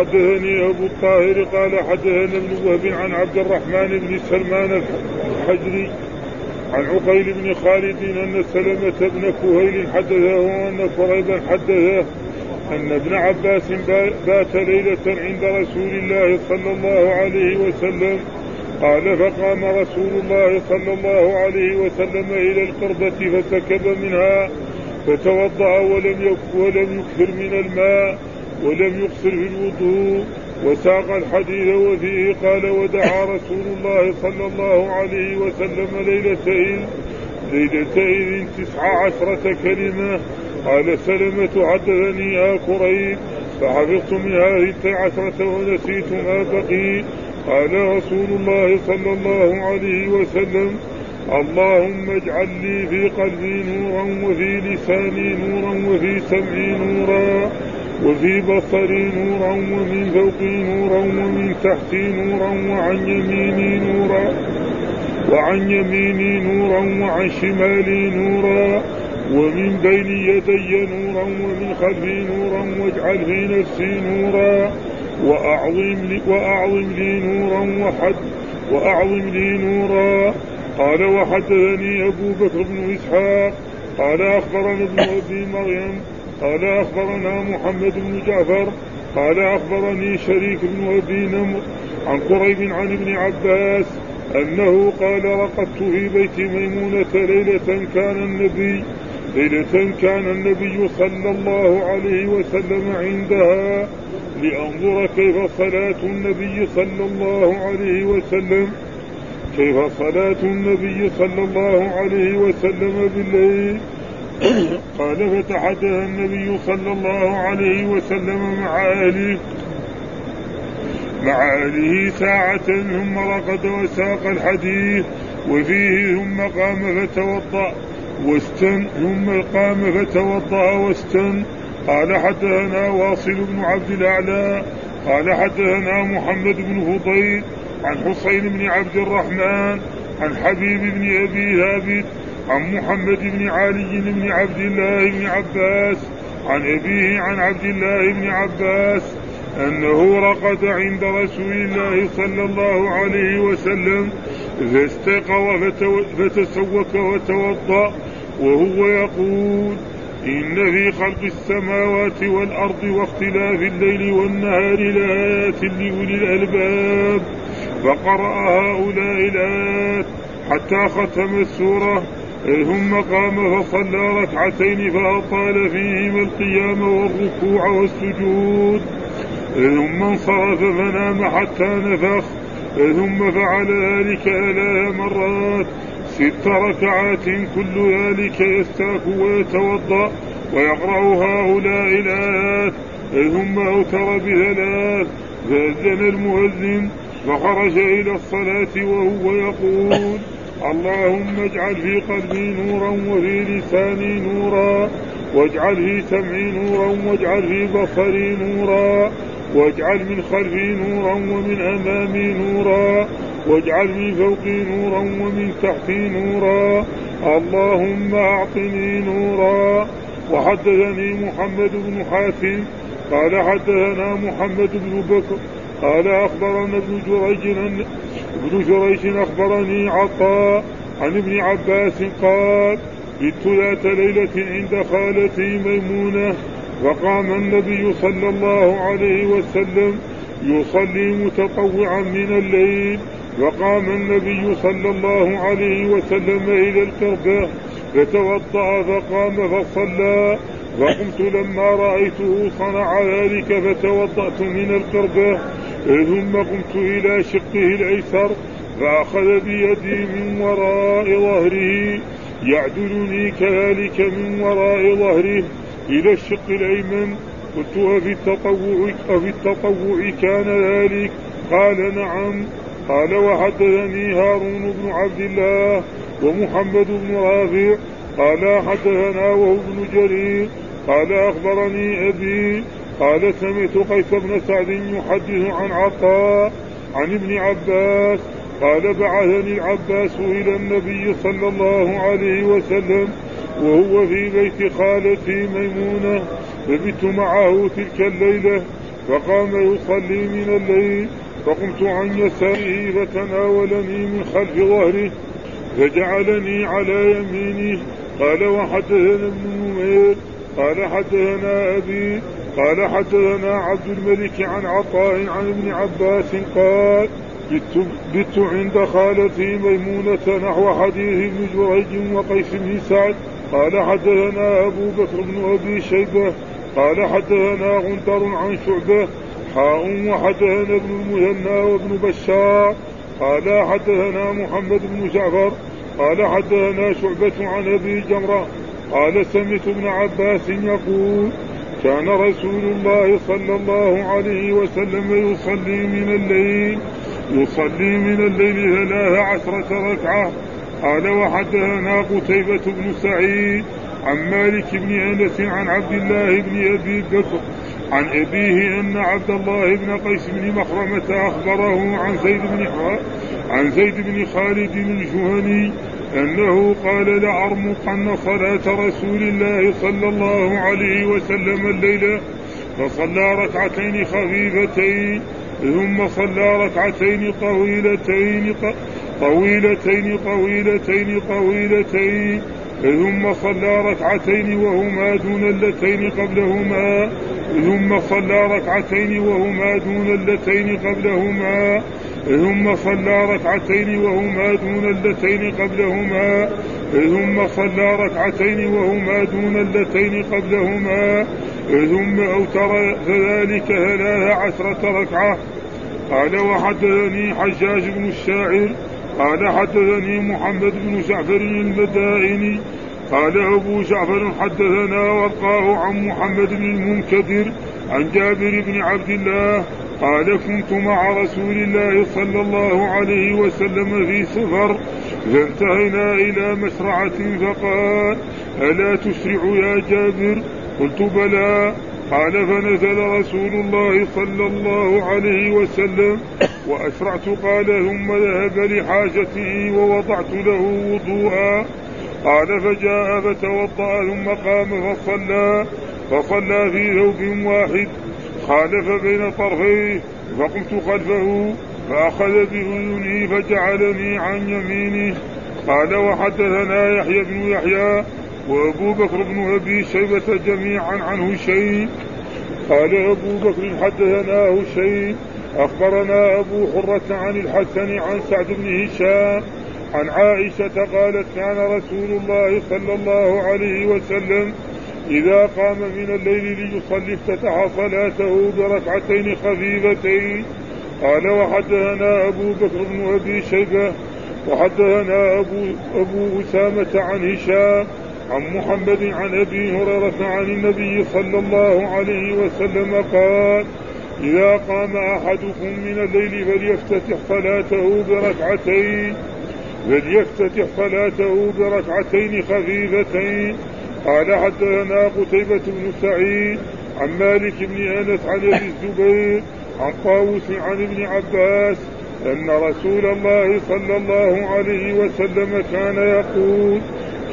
حدثني أبو الطاهر قال حدثنا ابن وهب عن عبد الرحمن بن سلمان الحجري عن عقيل بن خالد أن سلمة بن كهيل حدثه وأن قريبا حدثه أن ابن عباس بات ليلة عند رسول الله صلى الله عليه وسلم. قال فقام رسول الله صلى الله عليه وسلم إلى القربة فسكب منها فتوضأ ولم ولم يكثر من الماء. ولم يقصر في الوضوء وساق الحديث وفيه قال ودعا رسول الله صلى الله عليه وسلم ليلتين. ليلتين تسع عشرة كلمة. قال سلمة حدثني يا كريم فحفظت منها اثنتي عشرة ونسيت ما بقي. قال رسول الله صلى الله عليه وسلم اللهم اجعل لي في قلبي نورا وفي لساني نورا وفي سمعي نورا. وفي بصري نورا ومن فوقي نورا ومن تحتي نورا وعن يميني نورا وعن يميني نورا وعن شمالي نورا ومن بين يدي نورا ومن خلفي نورا واجعل في نفسي نورا وأعظم لي, وأعظم لي نورا وحد وأعظم لي نورا. قال وحدثني أبو بكر بن إسحاق. قال أخبرنا ابن أبي مريم قال أخبرنا محمد بن جعفر قال أخبرني شريك بن أبي نمر عن قريب عن ابن عباس أنه قال رقدت في بيت ميمونة ليلة كان النبي ليلة كان النبي صلى الله عليه وسلم عندها لأنظر كيف صلاة النبي صلى الله عليه وسلم كيف صلاة النبي صلى الله عليه وسلم بالليل. قال فتحدث النبي صلى الله عليه وسلم مع أهله. مع أهله ساعة ثم رقد وساق الحديث وفيه ثم قام فتوضأ واستن ثم قام فتوضأ واستن. قال حدثنا واصل بن عبد الأعلى. قال حدثنا محمد بن فضيل عن حسين بن عبد الرحمن عن حبيب بن أبي ثابت عن محمد بن علي بن عبد الله بن عباس عن أبيه عن عبد الله بن عباس أنه رقد عند رسول الله صلى الله عليه وسلم فاستيقظ فتسوك وتوضأ وهو يقول إن في خلق السماوات والأرض واختلاف الليل والنهار لآيات لأولي الألباب فقرأ هؤلاء الآيات حتى ختم السورة. ثم قام فصلى ركعتين فأطال فيهما القيام والركوع والسجود. ثم انصرف فنام حتى نفخ. ثم فعل ذلك ثلاث مرات. ست ركعات كل ذلك يستاك ويتوضأ ويقرأ هؤلاء الآيات. ثم أوتر بثلاث. فأذن المؤذن فخرج إلى الصلاة وهو يقول اللهم اجعل في قلبي نورا وفي لساني نورا. واجعل في سمعي نورا واجعل في بصري نورا. واجعل من خلفي نورا ومن أمامي نورا. واجعل من فوقي نورا ومن تحتي نورا. اللهم أعطني نورا. وحدثني محمد بن حاتم. قال حدثنا محمد بن بكر. قال أخبرنا ابن جريج ابن جريج أخبرني عطاء عن ابن عباس قال بت ذات ليلة عند خالتي ميمونة فقام النبي صلى الله عليه وسلم يصلي متطوعا من الليل وقام النبي صلى الله عليه وسلم إلى الكربة فتوضأ فقام فصلى وقمت لما رأيته صنع ذلك فتوضأت من الكربة. ثم قمت إلى شقه الأيسر فأخذ بيدي من وراء ظهره يعدلني كذلك من وراء ظهره إلى الشق الأيمن. قلت أفي التطوع أفي التطوع كان ذلك؟ قال نعم. قال وحدثني هارون بن عبد الله ومحمد بن رافع. قال حدثنا وهو ابن جرير. قال أخبرني أبي قال سمعت قيس بن سعد يحدث عن عطاء عن ابن عباس قال بعثني العباس إلى النبي صلى الله عليه وسلم وهو في بيت خالتي ميمونة فبت معه تلك الليلة فقام يصلي من الليل فقمت عن يساره فتناولني من خلف ظهره فجعلني على يمينه. قال وحدثنا ابن نمير قال حدثنا أبي قال حدثنا عبد الملك عن عطاء عن ابن عباس قال بت, عند خالتي ميمونة نحو حديث ابن جريج وقيس بن سعد. قال حدثنا أبو بكر بن أبي شيبة. قال حدثنا غندر عن شعبة. حاء وحدثنا ابن المثنى وابن بشار. قال حدثنا محمد بن جعفر. قال حدثنا شعبة عن أبي جمرة. قال سمعت ابن عباس يقول كان رسول الله صلى الله عليه وسلم يصلي من الليل يصلي من الليل ثلاث عشرة ركعة. قال وحدثنا قتيبة بن سعيد عن مالك بن أنس عن عبد الله بن أبي بكر عن أبيه أن عبد الله بن قيس بن مخرمة أخبره عن زيد بن عن زيد بن خالد الجهني أنه قال لأرمقن صلاة رسول الله صلى الله عليه وسلم الليلة فصلى ركعتين خفيفتين ثم صلى ركعتين طويلتين طويلتين طويلتين طويلتين ثم صلى ركعتين وهما دون اللتين قبلهما ثم صلى ركعتين وهما دون اللتين قبلهما ثم صلى ركعتين وهما دون اللتين قبلهما. ثم صلى ركعتين وهما دون اللتين قبلهما. ثم أوتر فذلك ثلاث عشرة ركعة. قال وحدثني حجاج بن الشاعر. قال حدثني محمد بن جعفر المدائني. قال أبو جعفر حدثنا ورقاه عن محمد بن المنكدر عن جابر بن عبد الله قال كنت مع رسول الله صلى الله عليه وسلم في سفر فانتهينا إلى مشرعة فقال ألا تسرع يا جابر؟ قلت بلى. قال فنزل رسول الله صلى الله عليه وسلم وأسرعت. قال ثم ذهب لحاجته ووضعت له وضوءا. قال فجاء فتوضأ ثم قام فصلى فصلى في ثوب واحد. خالف بين طرفيه فقمت خلفه فأخذ بأذني فجعلني عن يمينه. قال وحدثنا يحيى بن يحيى وأبو بكر بن أبي شيبة جميعا عنه شيء. قال أبو بكر حدثناه شيء. أخبرنا أبو حرة عن الحسن عن سعد بن هشام عن عائشة قالت كان رسول الله صلى الله عليه وسلم إذا قام من الليل ليصلي افتتح صلاته بركعتين خفيفتين. قال وحدثنا أبو بكر بن أبي شيبة وحدثنا أبو, أبو أسامة عن هشام عن محمد عن أبي هريرة عن النبي صلى الله عليه وسلم قال إذا قام أحدكم من الليل فليفتتح صلاته بركعتين فليفتتح صلاته بركعتين خفيفتين. قال حدثنا قتيبة بن سعيد عن مالك بن أنس عن أبي الزبير عن طاووس عن ابن عباس أن رسول الله صلى الله عليه وسلم كان يقول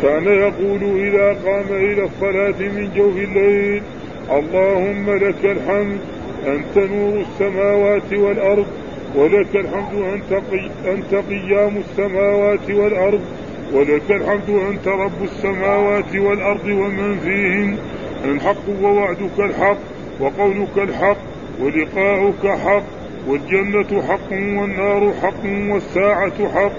كان يقول إذا قام إلى الصلاة من جوف الليل اللهم لك الحمد أنت نور السماوات والأرض ولك الحمد أنت أنت قيام السماوات والأرض ولك الحمد أنت رب السماوات والأرض ومن فيهن. الحق ووعدك الحق وقولك الحق ولقاؤك حق والجنة حق والنار حق والساعة حق.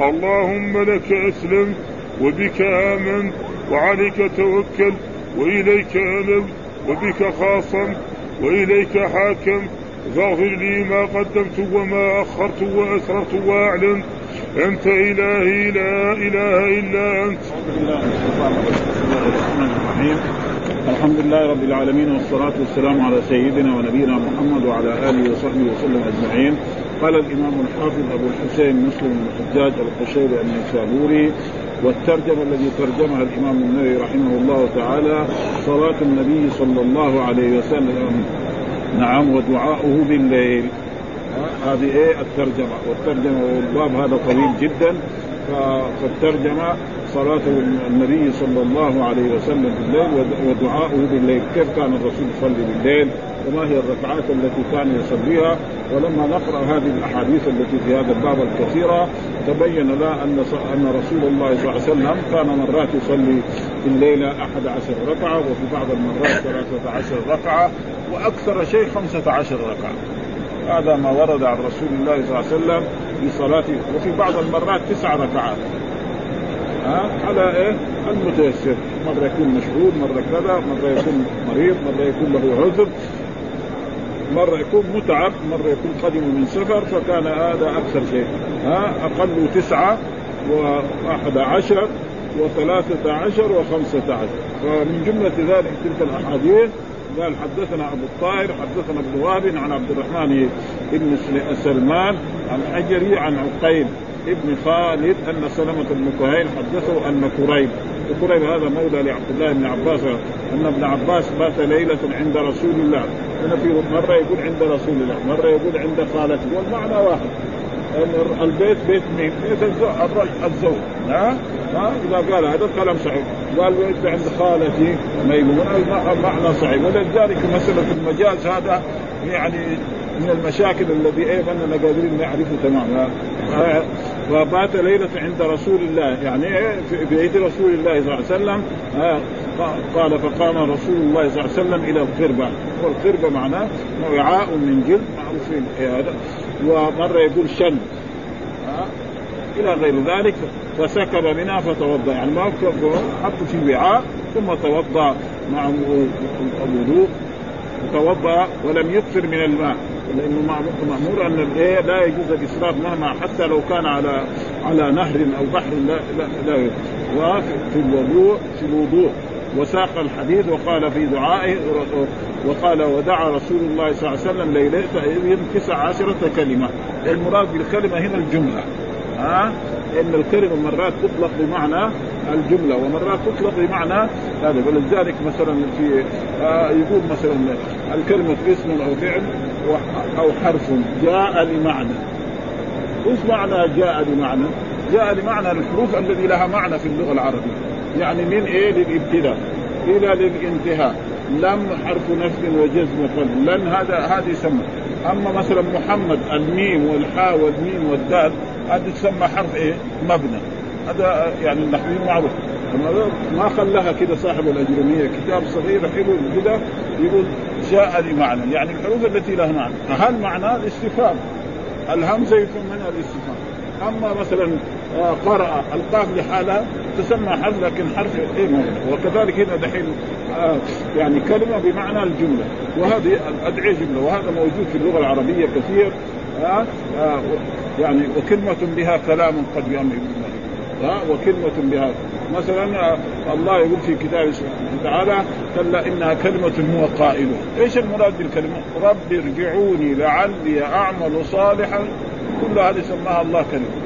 اللهم لك أسلمت وبك آمنت وعليك توكلت وإليك أنبت وبك خاصمت وإليك حاكمت. فاغفر لي ما قدمت وما أخرت وأسررت وأعلنت أنت إلهي لا إله إلا أنت. الحمد لله رب العالمين والصلاة والسلام على سيدنا ونبينا محمد وعلى آله وصحبه وسلم أجمعين. قال الإمام الحافظ أبو الحسين مسلم بن الحجاج القشيري النيسابوري والترجمة الذي ترجمها الإمام النووي رحمه الله تعالى صلاة النبي صلى الله عليه وسلم. نعم ودعاؤه بالليل. هذه إيه؟ الترجمة. والترجمة والباب هذا طويل جدا. فالترجمة صلاة النبي صلى الله عليه وسلم بالليل ودعاؤه بالليل. كيف كان الرسول يصلي بالليل؟ وما هي الركعات التي كان يصليها؟ ولما نقرأ هذه الأحاديث التي في هذا الباب الكثيرة تبين لنا أن أن رسول الله صلى الله عليه وسلم كان مرات يصلي في الليلة أحد عشر ركعة وفي بعض المرات ثلاثة عشر ركعة وأكثر شيء خمسة عشر ركعة. هذا ما ورد عن رسول الله صلى الله عليه وسلم في صلاته. وفي بعض المرات تسع ركعات. ها؟ على إيه؟ المتيسر، مرة يكون مشغول، مرة كذا، مرة يكون مريض، مرة يكون له عذر، مرة يكون متعب مرة يكون قدم من سفر فكان هذا أكثر شيء. ها؟ أقل تسعة وأحد عشر وثلاثة عشر وخمسة عشر. فمن جملة ذلك تلك الأحاديث قال حدثنا أبو الطاهر حدثنا ابن وهب عن عبد الرحمن بن سلمان عن حجري عن عقيل ابن خالد أن سلمة بن كهيل حدثه أن كريب وكريب هذا مولى لعبد الله بن عباس أن ابن عباس بات ليلة عند رسول الله هنا في مرة يقول عند رسول الله مرة يقول عند خالته والمعنى واحد. البيت بيت مين؟ بيت الزوج. ها؟ ها؟ إذا قال هذا الكلام صحيح. قال بيت عند خالتي. ميمونه معنى صحيح. ولذلك مسألة المجاز هذا يعني من المشاكل الذي إيه اننا قادرين نعرفه تماما. وبات ليلة عند رسول الله. يعني إيه؟ في بيت رسول الله صلى الله عليه وسلم. قال فقام رسول الله صلى الله عليه وسلم إلى القربة والقربة معناه وعاء من جلد معروفين هذا. ومرة يقول شن. إلى غير ذلك فسكب منها فتوضأ. يعني ما حط في وعاء ثم توضأ مع الوضوء توضأ ولم يكثر من الماء. لأنه مأمور أن الايه لا يجوز الإسراف مهما حتى لو كان على على نهر أو بحر لا لا, لا وفي الوضوء في الوضوء. وساق الحديث وقال في دعائه وقال ودعا رسول الله صلى الله عليه وسلم ليلة تسع عشرة كلمة. المراد بالكلمة هنا الجملة. ها؟ إن الكلمة مرات تطلق بمعنى الجملة ومرات تطلق بمعنى هذا. ولذلك مثلا في آه يقول مثلا الكلمة اسم أو فعل أو حرف جاء لمعنى. إيش معنى جاء لمعنى؟ جاء لمعنى الحروف الذي لها معنى في اللغة العربية. يعني من إيه؟ للابتداء إلى للانتهاء. لم حرف نفي وجزم وقلب لن هذا هذه يسمى أما مثلا محمد الميم والحاء والميم والدال هذه تسمى حرف إيه؟ مبنى. هذا يعني النحويين معروف. ما خلاها كده صاحب الاجرميه كتاب صغير حلو كده يقول جاء لمعنى يعني الحروف التي لها معنى. هل معناه الاستفهام؟ الهمزة يفهم منها الاستفهام. أما مثلا قرأ القاف لحالها تسمى حرف لكن حرف إيه وكذلك هنا دحين آه يعني كلمة بمعنى الجملة. وهذه الادعيه جملة وهذا موجود في اللغة العربية كثير آه آه يعني وكلمة بها كلام قد يامر ها وكلمة بها مثلا الله يقول في كتابه سبحانه وتعالى كلا إنها كلمة هو قائلها، إيش المراد بالكلمة؟ رب ارجعوني لعلي أعمل صالحا. كل هذه سماها الله كلمة.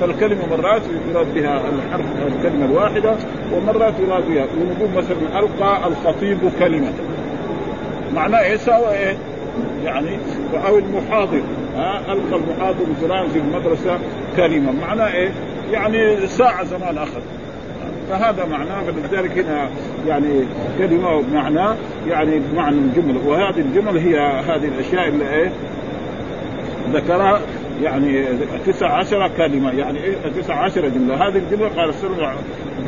فالكلمة مرات يراد بها الحرف الكلمة الواحدة ومرات يراد بها. ونقول مثلا ألقى الخطيب كلمة. معناه سوى إيه؟ يعني أو المحاضر. ها؟ ألقى المحاضر فلان في المدرسة كلمة. معناه إيه؟ يعني ساعة زمان أخذ. فهذا معناه فلذلك هنا يعني كلمة بمعنى يعني بمعنى الجملة. وهذه الجمل هي هذه الأشياء اللي إيه؟ ذكرها يعني تسع عشر كلمة يعني تسع عشر جملة. هذه الجملة قال السر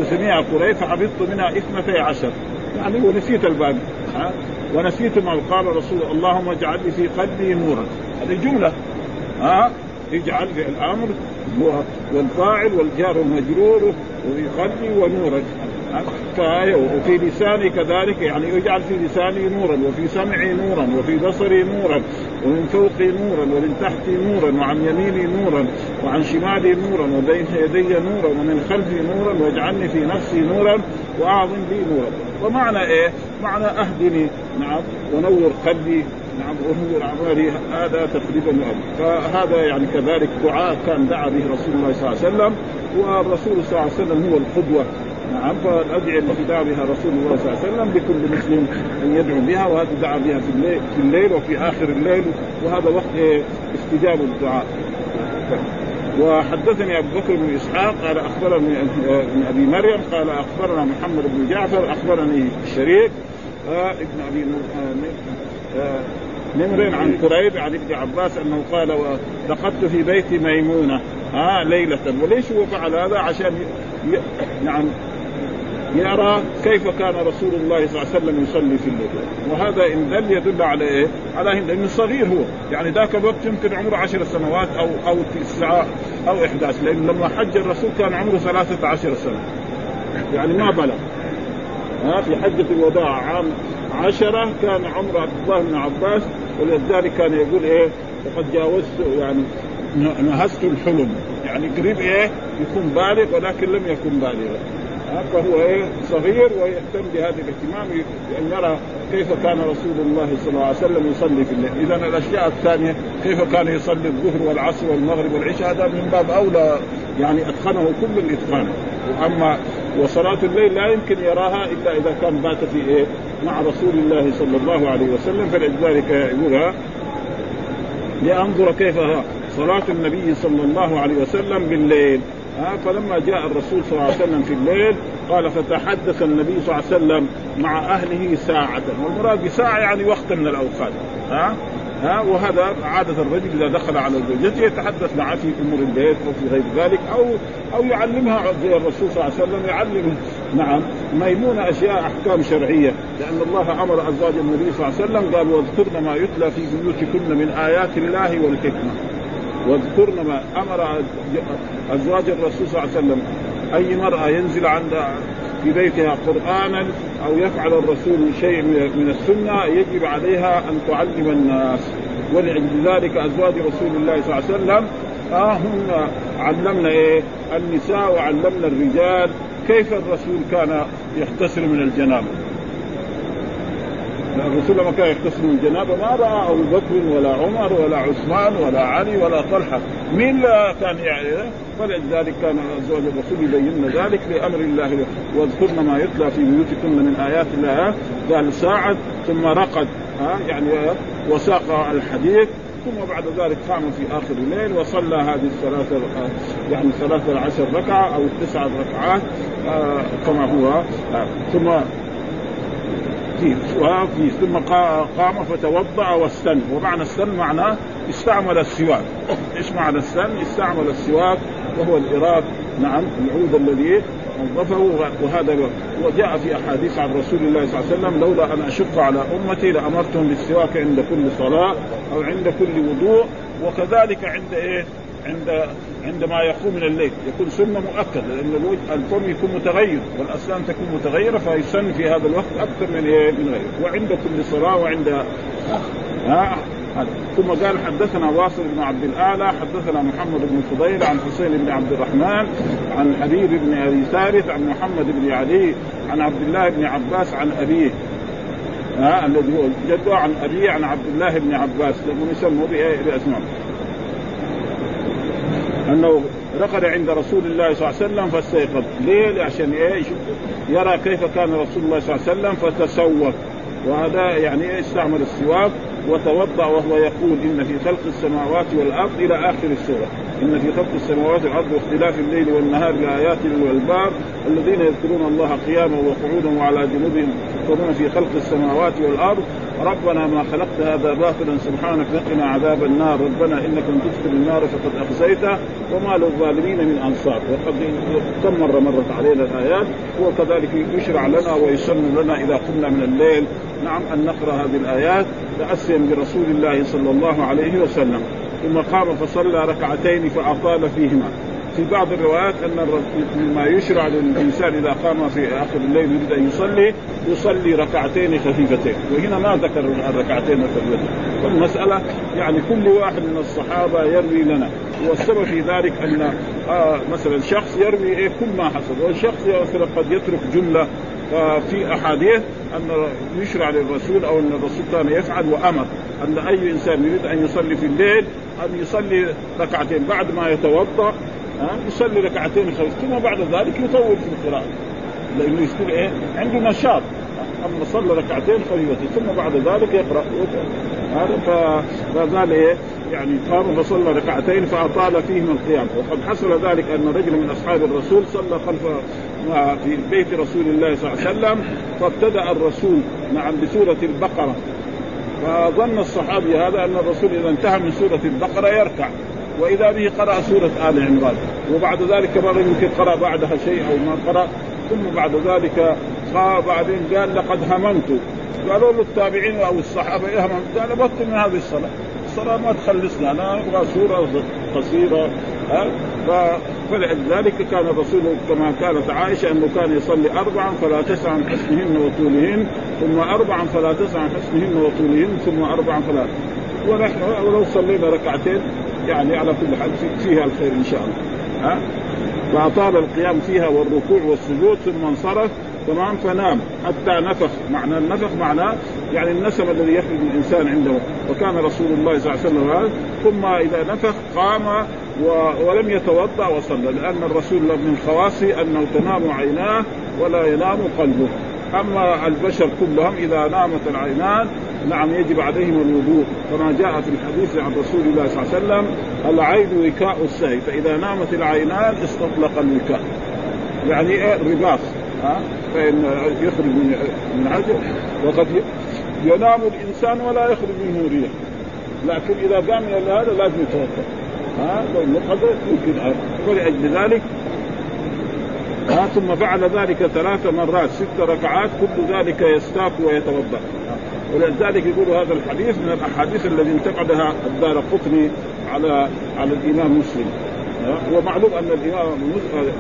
تسميها قريب فحفظت منها اثنتي عشر. يعني ونسيت الباقي ها؟ ونسيت ما قال رسول اللهم اجعل لي في قلبي نورا. هذه جملة ها؟ اجعل الأمر والفاعل والجار المجرور وفي قلبي ونورا. وفي لساني كذلك يعني يجعل في لساني نورا وفي سمعي نورا وفي بصري نورا ومن فوقي نورا ومن تحتي نورا وعن يميني نورا وعن شمالي نورا وبين يدي نورا ومن خلفي نورا واجعلني في نفسي نورا وأعظم لي نورا. ومعنى إيه؟ معنى أهدني نعم ونور قلبي نعم ونور أعمالي هذا تقريبا فهذا يعني كذلك دعاء كان دعا به رسول الله صلى الله عليه وسلم والرسول صلى الله عليه وسلم هو القدوة. نعم فالادعيه التي دعا بها رسول الله صلى الله عليه وسلم لكل مسلم أن يدعو بها وهذا دعا بها في الليل في الليل وفي آخر الليل. وهذا وقت استجاب الدعاء. وحدثني أبو بكر بن إسحاق قال أخبرني من أبي مريم قال أخبرنا محمد بن جعفر أخبرني الشريك آه ابن أبي آه، نمر عن كريب عن ابن عباس أنه قال رقدت في بيت ميمونة. ها آه ليلة. وليش هو فعل هذا؟ عشان. نعم. يرى كيف كان رسول الله صلى الله عليه وسلم يصلي في الليل وهذا إن دل يدل على إيه؟ على انه صغير هو. يعني ذاك الوقت يمكن عمره عشر سنوات أو أو تسعة أو 11 لأنه لما حج الرسول كان عمره 13 سنة. يعني ما بلغ. ها في حجة الوداع عام عشرة كان عمر عبد الله بن عباس ولذلك كان يقول إيه وقد جاوزت يعني نهزت الحلم. يعني قريب إيه يكون بالغ ولكن لم يكن بالغا فهو إيه؟ صغير ويهتم بهذا الاهتمام ان يرى كيف كان رسول الله صلى الله عليه وسلم يصلي في الليل، اذا الأشياء الثانية كيف كان يصلي الظهر والعصر والمغرب والعشاء؟ هذا من باب أولى يعني أتقنه كل الإتقان، وأما وصلاة الليل لا يمكن يراها إلا إذا كان بات في إيه؟ مع رسول الله صلى الله عليه وسلم. فلذلك يقولها لأنظر كيف صلاة النبي صلى الله عليه وسلم بالليل. فلما جاء الرسول صلى الله عليه وسلم في الليل قال فتحدث النبي صلى الله عليه وسلم مع أهله ساعة. والمراد بساعة يعني وقت من الأوقات ها؟ ها وهذا عادة الرجل إذا دخل على زوجته يتحدث معها في أمور البيت أو في غير ذلك أو أو يعلمها زي الرسول صلى الله عليه وسلم يعلم نعم ميمونة أشياء أحكام شرعية لأن الله أمر أزواج النبي صلى الله عليه وسلم قال واذكرن ما يتلى في بيوتكن من آيات الله والحكمة. واذكرن ما أمر أزواج الرسول صلى الله عليه وسلم أي مرأة ينزل عند في بيتها قرانا أو يفعل الرسول شيء من السنة يجب عليها أن تعلم الناس. ولذلك أزواج رسول الله صلى الله عليه وسلم. آه علمنا إيه؟ النساء وعلمنا الرجال كيف الرسول كان يغتسل من الجنابة؟ الرسول لما كان يغتسل من الجنابه ما رأى أبو بكر ولا عمر ولا عثمان ولا علي ولا طلحة. مين لا كان يعني؟ فلذلك كان ازواج الرسول يبين ذلك لأمر الله. واذكرن ما يتلى في بيوتكن من ايات الله. قال ساعد ثم رقد. ها يعني وساق الحديث. ثم بعد ذلك قام في آخر الليل وصلى هذه الثلاثة يعني ثلاثة عشر ركعة أو تسعة ركعات آه كما هو. آه ثم فيه ثم قام فتوضأ واستن. ومعنى السن معناه استعمل السواك. إيش معنى السن؟ استعمل السواك وهو الاراك نعم العود الذي نظفه وهذا وجاء في أحاديث عن رسول الله صلى الله عليه وسلم لولا أن أشق على أمتي لأمرتهم بالسواك عند كل صلاة أو عند كل وضوء. وكذلك عند إيه؟ عند عندما يقوم من الليل. يكون سنه مؤكده لأن الفم يكون متغير والأسنان تكون متغيرة فيسن في هذا الوقت أكثر من من غيره. وعند كل صلاه وعند ها ثم قال حدثنا واصل بن عبد الأعلى حدثنا محمد بن فضيل عن حسين بن عبد الرحمن عن حبيب بن أبي ثالث عن محمد بن علي عن عبد الله بن عباس عن أبيه. ها؟ الذي هو جده عن أبيه عن عبد الله بن عباس لأنهم يسموا باسماء أنه رقد عند رسول الله صلى الله عليه وسلم فاستيقظ، ليه؟ عشان إيه؟ يرى كيف كان رسول الله صلى الله عليه وسلم فتسوق وهذا يعني استعمل السواك وتوضأ وهو يقول إن في خلق السماوات والأرض إلى آخر السورة إن في خلق السماوات والأرض واختلاف الليل والنهار لآيات للالباب الذين يذكرون الله قياما وقعودا وعلى جنوبهم يذكرون في خلق السماوات والأرض ربنا ما خلقت هذا باطلا سبحانك فقنا عذاب النار ربنا انك من تدخل النار فقد أخزيته وما للظالمين من أنصار. وقد كم مرة مرت علينا الآيات وكذلك يشرع لنا ويسن لنا إذا قمنا من الليل. نعم أن نقرأ هذه الآيات تاسيا برسول الله صلى الله عليه وسلم. ثم قام فصلى ركعتين فأطال فيهما. في بعض الروايات أن مما يشرع للإنسان إذا قام في آخر الليل يريد أن يصلي يصلي ركعتين خفيفتين. وهنا ما ذكر الركعتين الخفيفتين. والمساله يعني كل واحد من الصحابة يروي لنا. والسبب في ذلك أن آه مثلا شخص يروي إيه؟ كل ما حصل. والشخص قد يترك جملة ففي أحاديث أن يشرع للرسول أو أن الرسول كان يفعل وأمر أن أي إنسان يريد أن يصلي في الليل أن يصلي ركعتين بعد ما يتوضأ يصلي ركعتين خمس ثم بعد ذلك يطول في القراءة. لأنه يكون إيه؟ عنده نشاط. أما صلى ركعتين خفيفتين ثم بعد ذلك يقرأ. هذا إيه؟ يعني قام فصلى ركعتين فأطال فيهما القيام. وقد حصل ذلك أن رجل من أصحاب الرسول صلى خلف في بيت رسول الله صلى الله عليه وسلم فابتدأ الرسول نعم بسورة البقرة. فظن الصحابي هذا أن الرسول إذا انتهى من سورة البقرة يركع وإذا به قرأ سورة آل عمران. وبعد ذلك مره يمكن قرأ بعدها شيء أو ما قرأ ثم بعد ذلك قال بعدين قال لقد هممت. قالوا له التابعين أو الصحابة هممت قال بطل من هذه الصلاة. الصلاه ما تخلصنا. أنا أبغى سوره قصيرة ها؟ فلذلك كان الرسول كما قالت عائشة أنه كان يصلي اربعا فلا تسع عن حسنهن وطولهن ثم اربعا فلا تسع عن حسنهن وطولهن ثم اربعا فلا ونحن ولو صلينا ركعتين يعني على كل حال فيها الخير إن شاء الله ها؟ فأطال القيام فيها والركوع والسجود ثم انصرف تمام؟ فنام. حتى نفخ معنى النفخ معناه يعني النسم الذي يخرج من الإنسان عنده. وكان رسول الله صلى الله عليه وسلم ثم إذا نفخ قام ولم يتوضأ وصلى. لأن الرسول من خواصه أنه تنام عيناه ولا ينام قلبه. أما البشر كلهم إذا نامت العينان نعم يجب عليهم الوضوء. كما جاء في الحديث عن رسول الله صلى الله عليه وسلم العين وكاء السهي. فإذا نامت العينان استطلق الوكاء. يعني إيه؟ رباط. ها فإن يخرج من من عجل وقد ينام الإنسان ولا يخرج منه ريح. لكن إذا قام من هذا لازم يتوضا ها؟ لأنه قد يمكن ولأجل ذلك ها؟ ثم فعل ذلك ثلاث مرات ست ركعات كل ذلك يستاك ويتوضأ. ولذلك يقول هذا الحديث من الأحاديث الذي انتقدها الدار قطني على على الإمام مسلم. ومعلوم أن الامام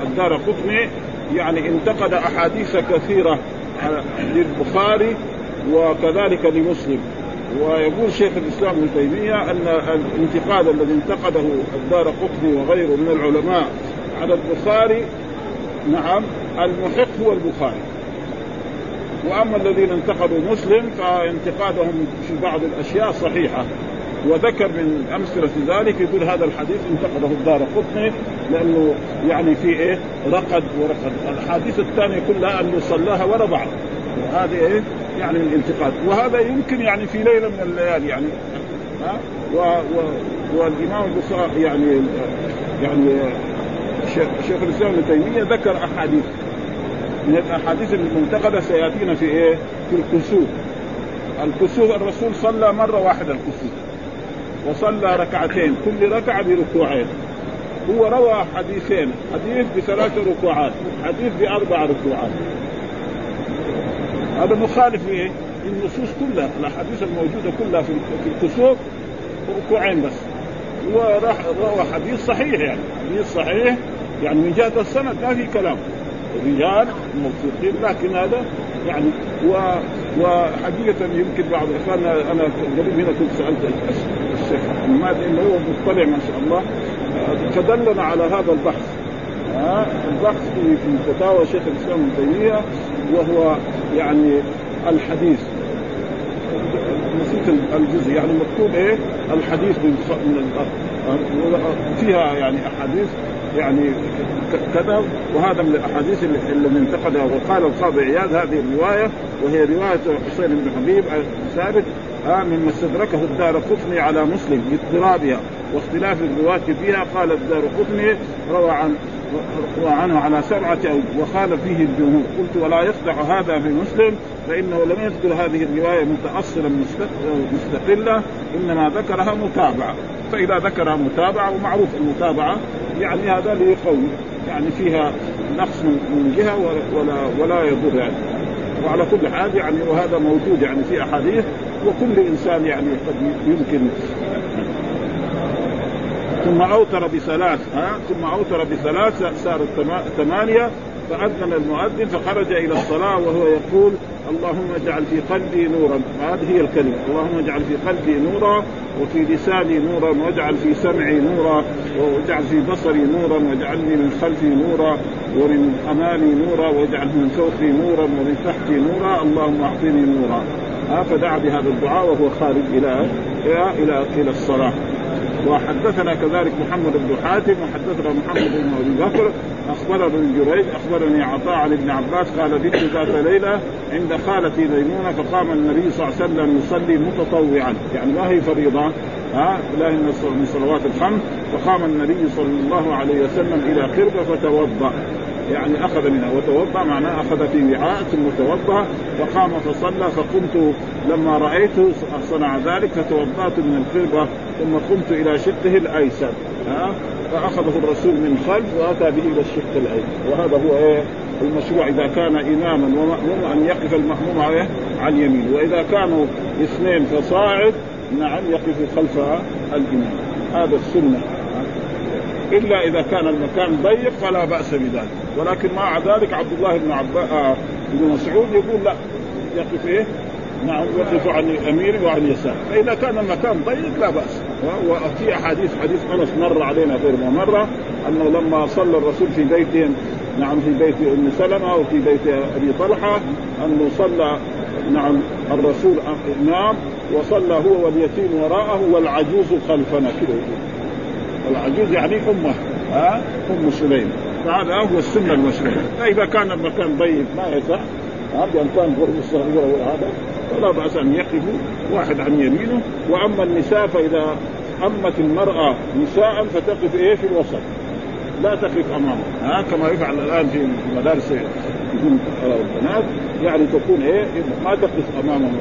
الدار قطني يعني انتقد أحاديث كثيرة للبخاري وكذلك لمسلم. ويقول شيخ الإسلام ابن تيمية أن الانتقاد الذي انتقده الدار قطني وغيره من العلماء على البخاري نعم المحق هو البخاري. وأما الذين انتقدوا مسلم فانتقادهم في بعض الأشياء صحيحة. وذكر من أمثلة ذلك يقول هذا الحديث انتقده الدار قطني لأنه يعني في إيه؟ رقد ورقد. الاحاديث الثانية كلها انه صلاها ورا بعض وهذه إيه؟ يعني الانتقاد. وهذا يمكن يعني في ليلة من الليالي يعني. ها؟ و و والإمام البخاري يعني يعني شيخ الإسلام ابن تيمية ذكر أحاديث. من الأحاديث المنتقدة سيأتينا في إيه؟ في الكسوف. الكسوف الرسول صلى مرة واحدة الكسوف. وصلى ركعتين كل ركعة بركوعين. هو روى حديثين حديث بثلاث ركوعات حديث بأربع ركوعات. هذا مخالف إيه؟ النصوص كلها الأحاديث الموجودة كلها في الكسوف ركوعين بس. وراح روى حديث صحيح يعني حديث صحيح يعني من جهة السند ما في كلام. رجال موثوقين لكن هذا يعني و وحقيقة يمكن بعض اخواننا أنا قريب هنا كنت سألت الشيخ حماد انه هو مطلع ما شاء الله فدلنا على هذا البحث. ها البحث في في فتاوى شيخ الإسلام ابن تيمية وهو يعني الحديث. نسيت الجزء يعني مكتوب إيه؟ الحديث من فيها يعني أحاديث يعني كذا وهذا من الأحاديث اللي انتقدها وقال القاضي عياض هذه الرواية وهي رواية حسين بن حبيب ثابت آه مما استدركه الدار قطني على مسلم باضطرابها واختلاف الرواة فيها قال الدار قطني روى عن روى عنه على سبعة أو وخالف فيه الجمهور. قلت ولا يخدع هذا في مسلم فإنه لم يذكر هذه الرواية متأصلا مستقلة إنما ذكرها متابعة. فإذا ذكرها متابعة ومعروف المتابعة يعني هذا ليقوي يعني فيها نقص من جهة ولا ولا يضر. يعني وعلى كل حال يعني وهذا موجود يعني في أحاديث وكل إنسان يعني قد يمكن. ثم أوتر بثلاث ها؟ ثم أوتر بثلاث صارت ثمانية فأذن المؤذن فخرج إلى الصلاة وهو يقول اللهم اجعل في قلبي نورا. هذه هي الكلمة. اللهم اجعل في قلبي نورا وفي لساني نورا واجعل في سمعي نورا واجعل في بصري نورا واجعلني من خلفي نورا ومن أمامي نورا واجعل من فوقي نورا ومن تحتي نورا اللهم اعطني نورا. فدعا بهذا الدعاء وهو خارج إلى إلى إلى, الصلاة. وحدثنا كذلك محمد بن حاتم وحدثنا محمد بن أبي بكر أخبرنا ابن جريج أخبرني عطاء عن ابن عباس قال بت ذات ليلة عند خالتي ميمونة فقام النبي صلى الله عليه وسلم يصلي متطوعا. يعني ما هي فريضة؟ ها لا من صلوات الخمس. فقام النبي صلى الله عليه وسلم إلى قربه فتوضأ. يعني أخذ منها وتوضأ معناه أخذ في وعاء ثم توضأ فقام فصلى فقمت لما رايته صنع ذلك فتوضأت من الخربة ثم قمت إلى شقه الأيسر ها؟ فأخذه الرسول من خلف وأتى به إلى الشق الأيسر. وهذا هو إيه؟ المشروع إذا كان إماما وماموم أن يقف الماموم على عن يمين وإذا كانوا اثنين فصاعد نعم يقف خلف الإمام. هذا السنة. إلا إذا كان المكان ضيق فلا بأس بذلك. ولكن مع ذلك عبد الله بن عباس آه بن مسعود يقول لا. يقف إيه؟ نعم يقف عن اليمين وعن اليسار. فإذا كان المكان ضيق لا بأس. وفي أحاديث حديث أنس مر علينا غير ما مرة أنه لما صلى الرسول في بيتهم نعم في بيت أم سلمة وفي بيت أبي طلحة أنه صلى نعم الرسول امام وصلى هو واليتيم وراءه والعجوز خلفنا. كذا العجوز يعني امه ها؟ أم سليم. فهذا هو السنة المشروعه فاذا كان المكان ضيق ما يسع بان كان غرفه وهذا فلا بأس أن يقفوا واحد عن يمينه. وأما النساء فإذا أمت المرأة نساء فتقف إيه؟ في الوسط. لا تقف أمامه. ها؟ كما يفعل الآن في مدارس البنات يعني تكون إيه؟ ما تقف امام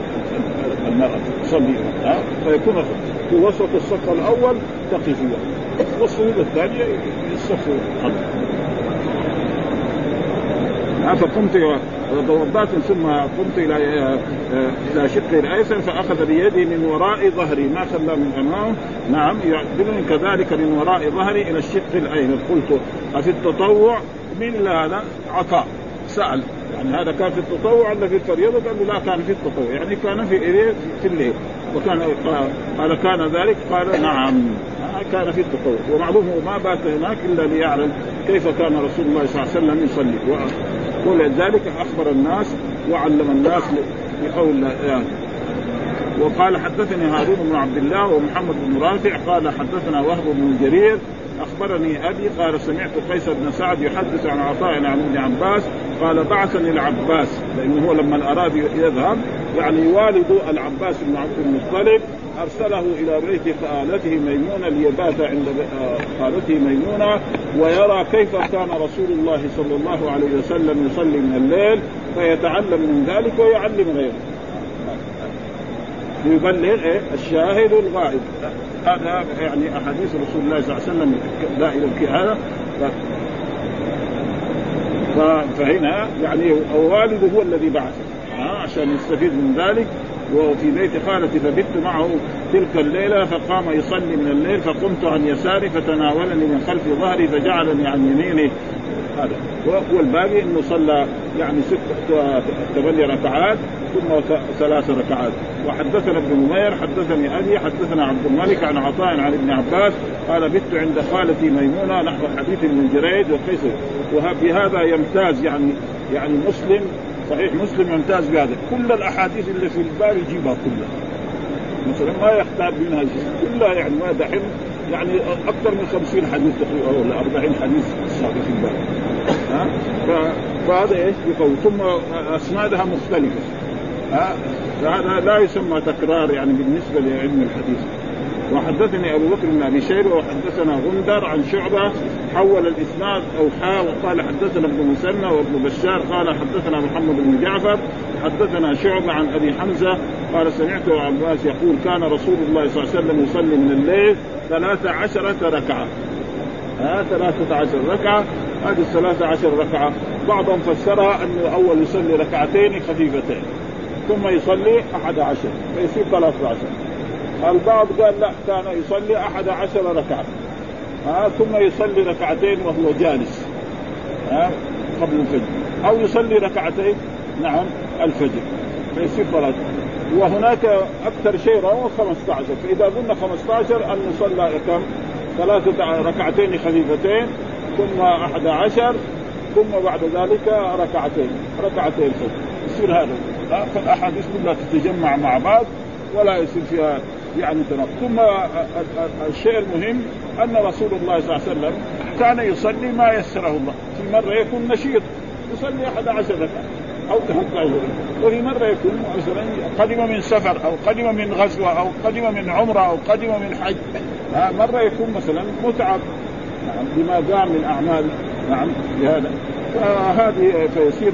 المرأة تصلي ها؟ فيكون في وسط الصف الأول تقف والصفوف الثانية الصف فقمت وتوضأت ثم قمت إلى إلى شقه الأيسر فأخذ بيدي من وراء ظهري. ما خلى من أمامه؟ نعم يعدلني كذلك من وراء ظهري إلى الشق الأيمن. قلت أفي التطوع؟ من هذا عطاء. سأل. يعني هذا كان في التطوع ولا في الفريضة؟ قال لا كان في التطوع. يعني كان في في الليل. وكان قال كان ذلك؟ قال نعم. كان في التطوع. ومعلوم ما بات هناك إلا ليعلم كيف كان رسول الله صلى الله عليه وسلم يصلي. ولذلك أخبر الناس وعلم الناس بقول يعني وقال حدثني هارون بن عبد الله ومحمد بن رافع قال حدثنا وهب بن جرير أخبرني أبي قال سمعت قيس بن سعد يحدث عن عطاء عن ابن عباس قال بعثني العباس لأنه هو لما اراد يذهب يعني والد العباس بن عبد المطلب أرسله إلى بيت خالته ميمونة ليبات عند خالته ميمونة ويرى كيف كان رسول الله صلى الله عليه وسلم يصلي من الليل فيتعلم من ذلك ويعلم غيره. يبلغ إيه؟ الشاهد الغائب هذا يعني أحاديث رسول الله صلى الله عليه وسلم دائما في هذا. فهنا يعني والده هو الذي بعث عشان يستفيد من ذلك. وفي بيت خالتي فبت معه تلك الليلة فقام يصلي من الليل فقمت عن يساري فتناولني من خلف ظهري فجعلني عن يميني. هذا. والباقي إنه صلى يعني ست ثمانية ركعات ثم ثلاث ركعات. وحدثنا ابن نمير حدثني أبي حدثنا عبد الملك عن عطاء عن ابن عباس قال بت عند خالتي ميمونة نحو حديث ابن جريج وقيس. وبهذا يمتاز يعني يعني مسلم صحيح. مسلم يمتاز بهذا كل الأحاديث اللي في الباب يجيبها كلها. مثلا ما يحتاج منها كلها يعني ما دحين يعني أكثر من 50 حديث تقريبا ولا 40 حديث صار في الباب. ها؟ فهذا إيش؟ بقول ثم أسنادها مختلفة. ها؟ فهذا لا يسمى تكرار يعني بالنسبة لعلم الحديث. وحدثني أبو بكر بن أبي شيبة وحدثنا غندر عن شعبة حول الإسناد أو وقال حدثنا ابن مسنى وابن بشار قال حدثنا محمد بن جعفر حدثنا شعبة عن أبي حمزة قال سمعت عباس يقول كان رسول الله صلى الله عليه وسلم يصلي من الليل ثلاث عشرة ركعة. ها ثلاثة عشر ركعة. هذه الثلاثة عشر ركعة. بعضهم فسرها أنه أول يصلي ركعتين خفيفتين ثم يصلي أحد عشر فيصير ثلاثة عشر. البعض قال لا كان يصلي أحد عشر ركعة. ها ثم يصلي ركعتين وهو جالس ها قبل الفجر. أو يصلي ركعتين نعم الفجر. فيصير ثلاثة وهناك أكثر شيء رواه 15 فإذا قلنا 15 أن نصلى كم؟ ثلاثة ركعتين خفيفتين ثم أحد عشر ثم بعد ذلك ركعتين ركعتين فجر يصير هذا. فالأحاديث كلها تتجمع مع بعض ولا يصير فيها يعني تناقض ثم الشيء المهم أن رسول الله صلى الله عليه وسلم كان يصلي ما يسره الله. في مرة يكون نشيط يصلي 11 ركعة أو 13 وفي مرة يكون مثلا قدم من سفر أو قدم من غزوة أو قدم من عمرة أو قدم من حج. مرة يكون مثلا متعب. نعم بما قام من أعمال. نعم بهذا. فهذه فيصير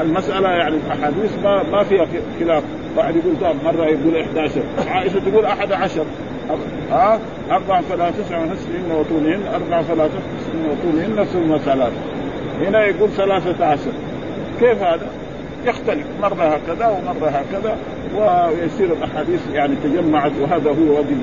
المسألة يعني الاحاديث ما ما فيها خلاف. واحد يقول طب مرة يقول 11 عائشة تقول 11 ها؟ أربع فلا تسع ونصفهن وطولهن أربع فلا تسع وطولهن ثم ثلاث هنا يقول ثلاثة عشر. كيف هذا؟ يختلف. مرة هكذا ومرة هكذا ويصير الأحاديث يعني تجمعت وهذا هو واجب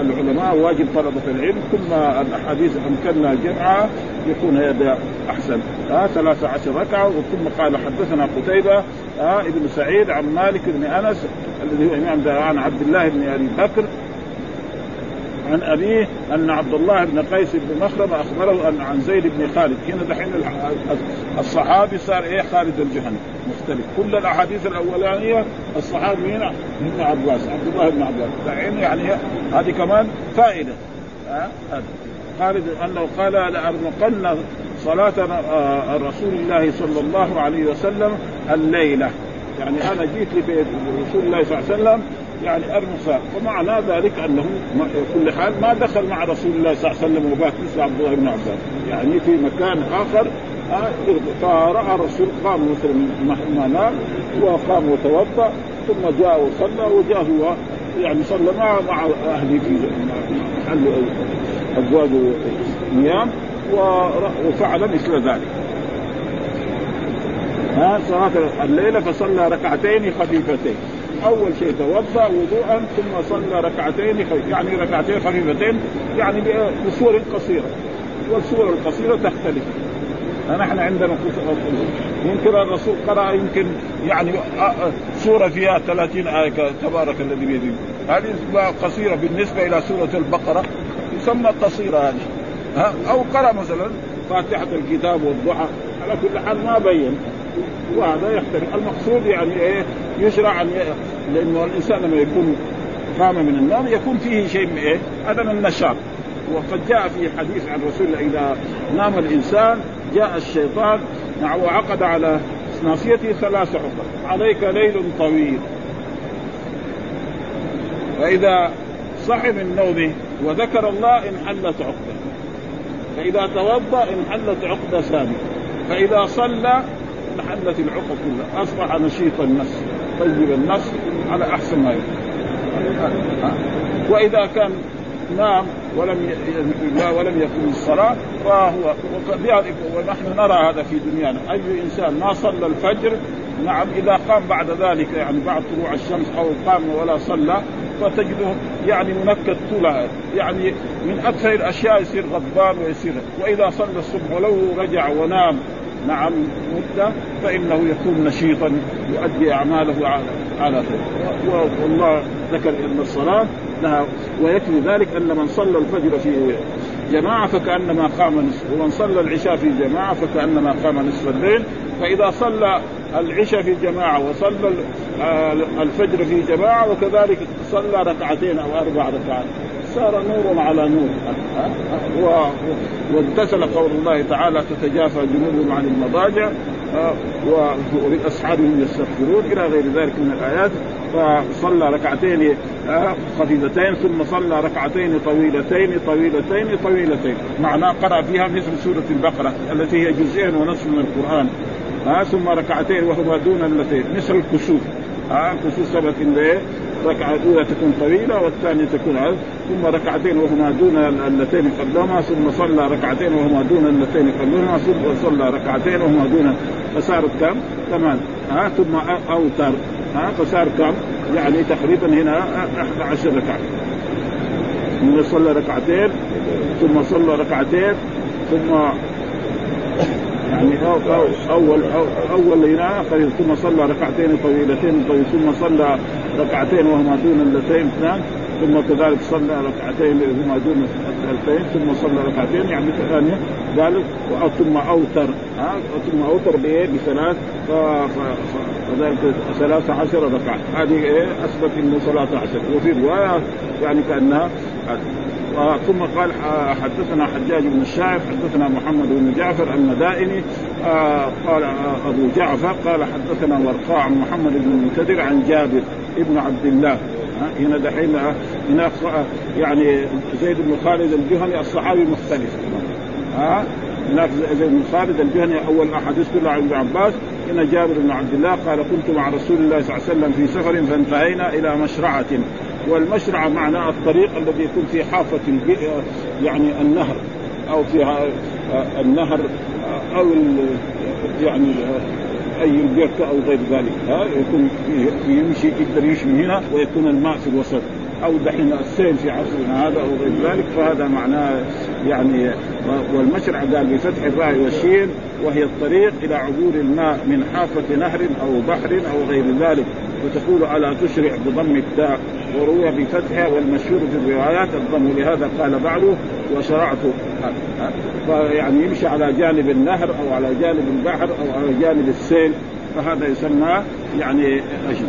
العلماء واجب طلبة العلم ما الأحاديث أمكننا جمعها يكون هذا أحسن. آه ثلاثة عشر ركعة ثم قال حدثنا قتيبة آه ابن سعيد عن مالك بن أنس الذي هو إمام عن عبد الله بن أبي بكر عن أبيه أن عبد الله بن قيس بن مخرم أخبره أن عن زيد بن خالد. هنا دحين الصحابي صار إيه؟ خالد الجهني مختلف. كل الأحاديث الأولانية الصحابي هنا ابن عباس عبد الله بن عباس دحين يعني هذه كمان فائدة. خالد أنه قال لأرمقن صلاة آه، رسول الله صلى الله عليه وسلم الليلة. يعني أنا جيت لبيت رسول الله صلى الله عليه وسلم يعني ارمى ومعنى ذلك أنه كل حال ما دخل مع رسول الله صلى الله عليه وسلم وبات مثل عبد الله بن عباس. يعني في مكان آخر آه، فراى الرسول قام مثلا ما نام وقام وتوضأ ثم جاء وصلى وجاء هو يعني صلى مع مع أهله في محل ازواجه نيام وفعل مثل ذلك. ها صلاة الليلة فصلى ركعتين خفيفتين. أول شيء توضأ وضوءا ثم صلى ركعتين يعني ركعتين خفيفتين يعني بصور قصيرة. والصور القصيرة تختلف. نحن عندنا يمكن الرسول قرأ يمكن يعني سورة فيها 30 آية تبارك الذي بيده. هذه قصيرة بالنسبة إلى سورة البقرة. يسمى قصيرة هذه. أو قرأ مثلا فاتحة الكتاب والضحى. على كل حال ما بين. وهذا يختلف المقصود يعني إيه؟ يشرع أن لأنه الإنسان لما يكون قام من النوم يكون فيه شيء من إيه؟ عدم النشاط. وقد جاء في حديث عن رسول الله إذا نام الإنسان جاء الشيطان وعقد على ناصيته ثلاث عقد. عليك ليل طويل. فإذا صحي من نومه وذكر الله انحلت عقدة. فإذا توضأ انحلت عقدة ثانية فإذا صلى انحلت العقد كلها أصبح نشيط النفس طيب النفس على أحسن ما يكون. وإذا كان نام ولم ولم يكن الصلاة فهو ونحن نرى هذا في دنيانا. أي إنسان ما صلى الفجر نعم إذا قام بعد ذلك يعني بعد طلوع الشمس أو قام ولا صلى فتجده يعني منكد طول يعني من أكثر الأشياء يصير غضبان ويصير. وإذا صلى الصبح ولو رجع ونام نعم مدة فإنه يكون نشيطا يؤدي أعماله على خير. والله ذكر أن الصلاة لها ويكفي ذلك أن من صلى الفجر في جماعة فكأنما قام نصف ومن صلى العشاء في جماعة فكأنما قام نصف الليل. فإذا صلى العشاء في جماعة وصلى آه، الفجر في جماعة وكذلك صلى ركعتين أو أربع ركعات. صار نور على نور. وامتثل قول الله تعالى تتجافى جنوبهم عن المضاجع وبالأسحار هم يستغفرون إلى غير ذلك من الآيات. فصلى ركعتين خفيفتين ثم صلى ركعتين طويلتين طويلتين طويلتين. معناه قرأ فيها مثل سورة البقرة التي هي جزئين ونصف من القرآن. ها ثم ركعتين وهما دون اللتين. مثل الكسوف. ها ثبت ان الركعة الأولى تكون طويلة والثانية تكون عرض ثم ركعتين وهما دون اللتين قبلهما ثم صلى ركعتين وهما دون اللتين قبلهما ثم صلى ركعتين وهما دون فصارت كم؟ ثمان ها ثم أوتر ها فصار كم؟ يعني تقريبا هنا 11 ركعة ثم صلى ركعتين ثم صلى ركعتين ثم يعني أو أو أول أو أول هنا ثم صلى ركعتين طويلتين طويل ثم صلى ركعتين وهما دون اللتين اثنان ثم كذلك صلى ركعتين وهما دون اللتين ثم صلى ركعتين يعني ثانية قال ثم أوتر ها ثم أوتر بإيه بثلاث فذلك ثلاث عشر ركعة. هذه إيه؟ أثبت إنه صلاة عشر. وفي رواية يعني كأنها ثم قال حدثنا حجاج بن الشاعر حدثنا محمد بن جعفر المدائني آه، قال آه، أبو جعفر قال حدثنا ورقاع محمد بن المنكدر عن جابر ابن عبد الله. هنا دحين آه، هناك يعني زيد بن خالد الجهني الصحابي مختلف. ها هناك زيد بن خالد الجهني أول احاديث كلها عن ابن عباس إن جابر بن عبد الله قال كنت مع رسول الله صلى الله عليه وسلم في سفر فانتهينا إلى مشرعة. والمشرعه معناه الطريق الذي يكون في حافة يعني النهر أو في النهر أو يعني أي البركه أو غير ذلك. ها يكون يمشي يقدر من هنا ويكون الماء في الوسط. أو دحين السيل في عصرنا هذا أو غير ذلك فهذا معناه يعني والمشرع قال بفتح الراء والشين وهي الطريق إلى عبور الماء من حافة نهر أو بحر أو غير ذلك وتقول ألا تشرع بضم التاء؟ وروي بفتحها والمشهور في الروايات الضم لهذا قال بعده وشرعت. فيعني يمشي على جانب النهر أو على جانب البحر أو على جانب السيل فهذا يسمى يعني أجل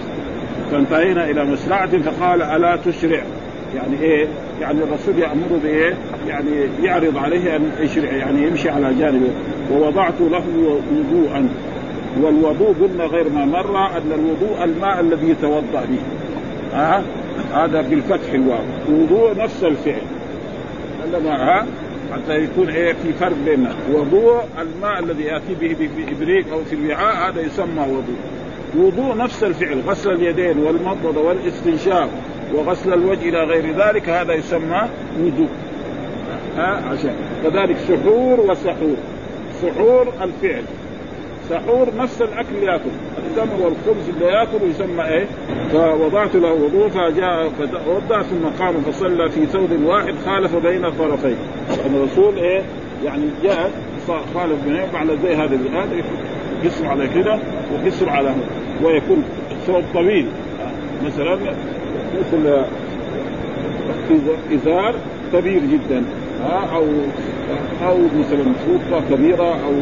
فانتهينا إلى مسرعه فقال ألا تشرع. يعني إيه؟ يعني الرسول يامره بإيه؟ يعني يعرض عليه أن يشرع يعني يمشي على جانبه. ووضعت له وضوءا. والوضوء قلنا غير ما مر أن الوضوء الماء الذي يتوضأ به. ها؟ هذا بالفتح الواو. وضوء نفس الفعل. ها؟ حتى يكون إيه؟ في فرق بيننا. وضوء الماء الذي يأتي به في ابريق أو في الوعاء هذا يسمى وضوء. وضوء نفس الفعل غسل اليدين والمضمضة والاستنشاق وغسل الوجه إلى غير ذلك هذا يسمى وضوء. ها؟ عشان. كذلك سحور وسحور. سحور الفعل. سحور نفس الأكل يأكل. التمر والخبز اللي يأكل يسمى إيه؟ فوضعت له وضوء فجاء فتوضا ثم قام فصلى في ثوب واحد خالف بين الطرفين. الرسول إيه؟ يعني جاء خالف بين على زي هذا هذا قصر على كده وقصر على هذا ويكون ثوب طويل. مثلا مثل إزار كبير جدا. أو أو مثلا فوطه كبيرة أو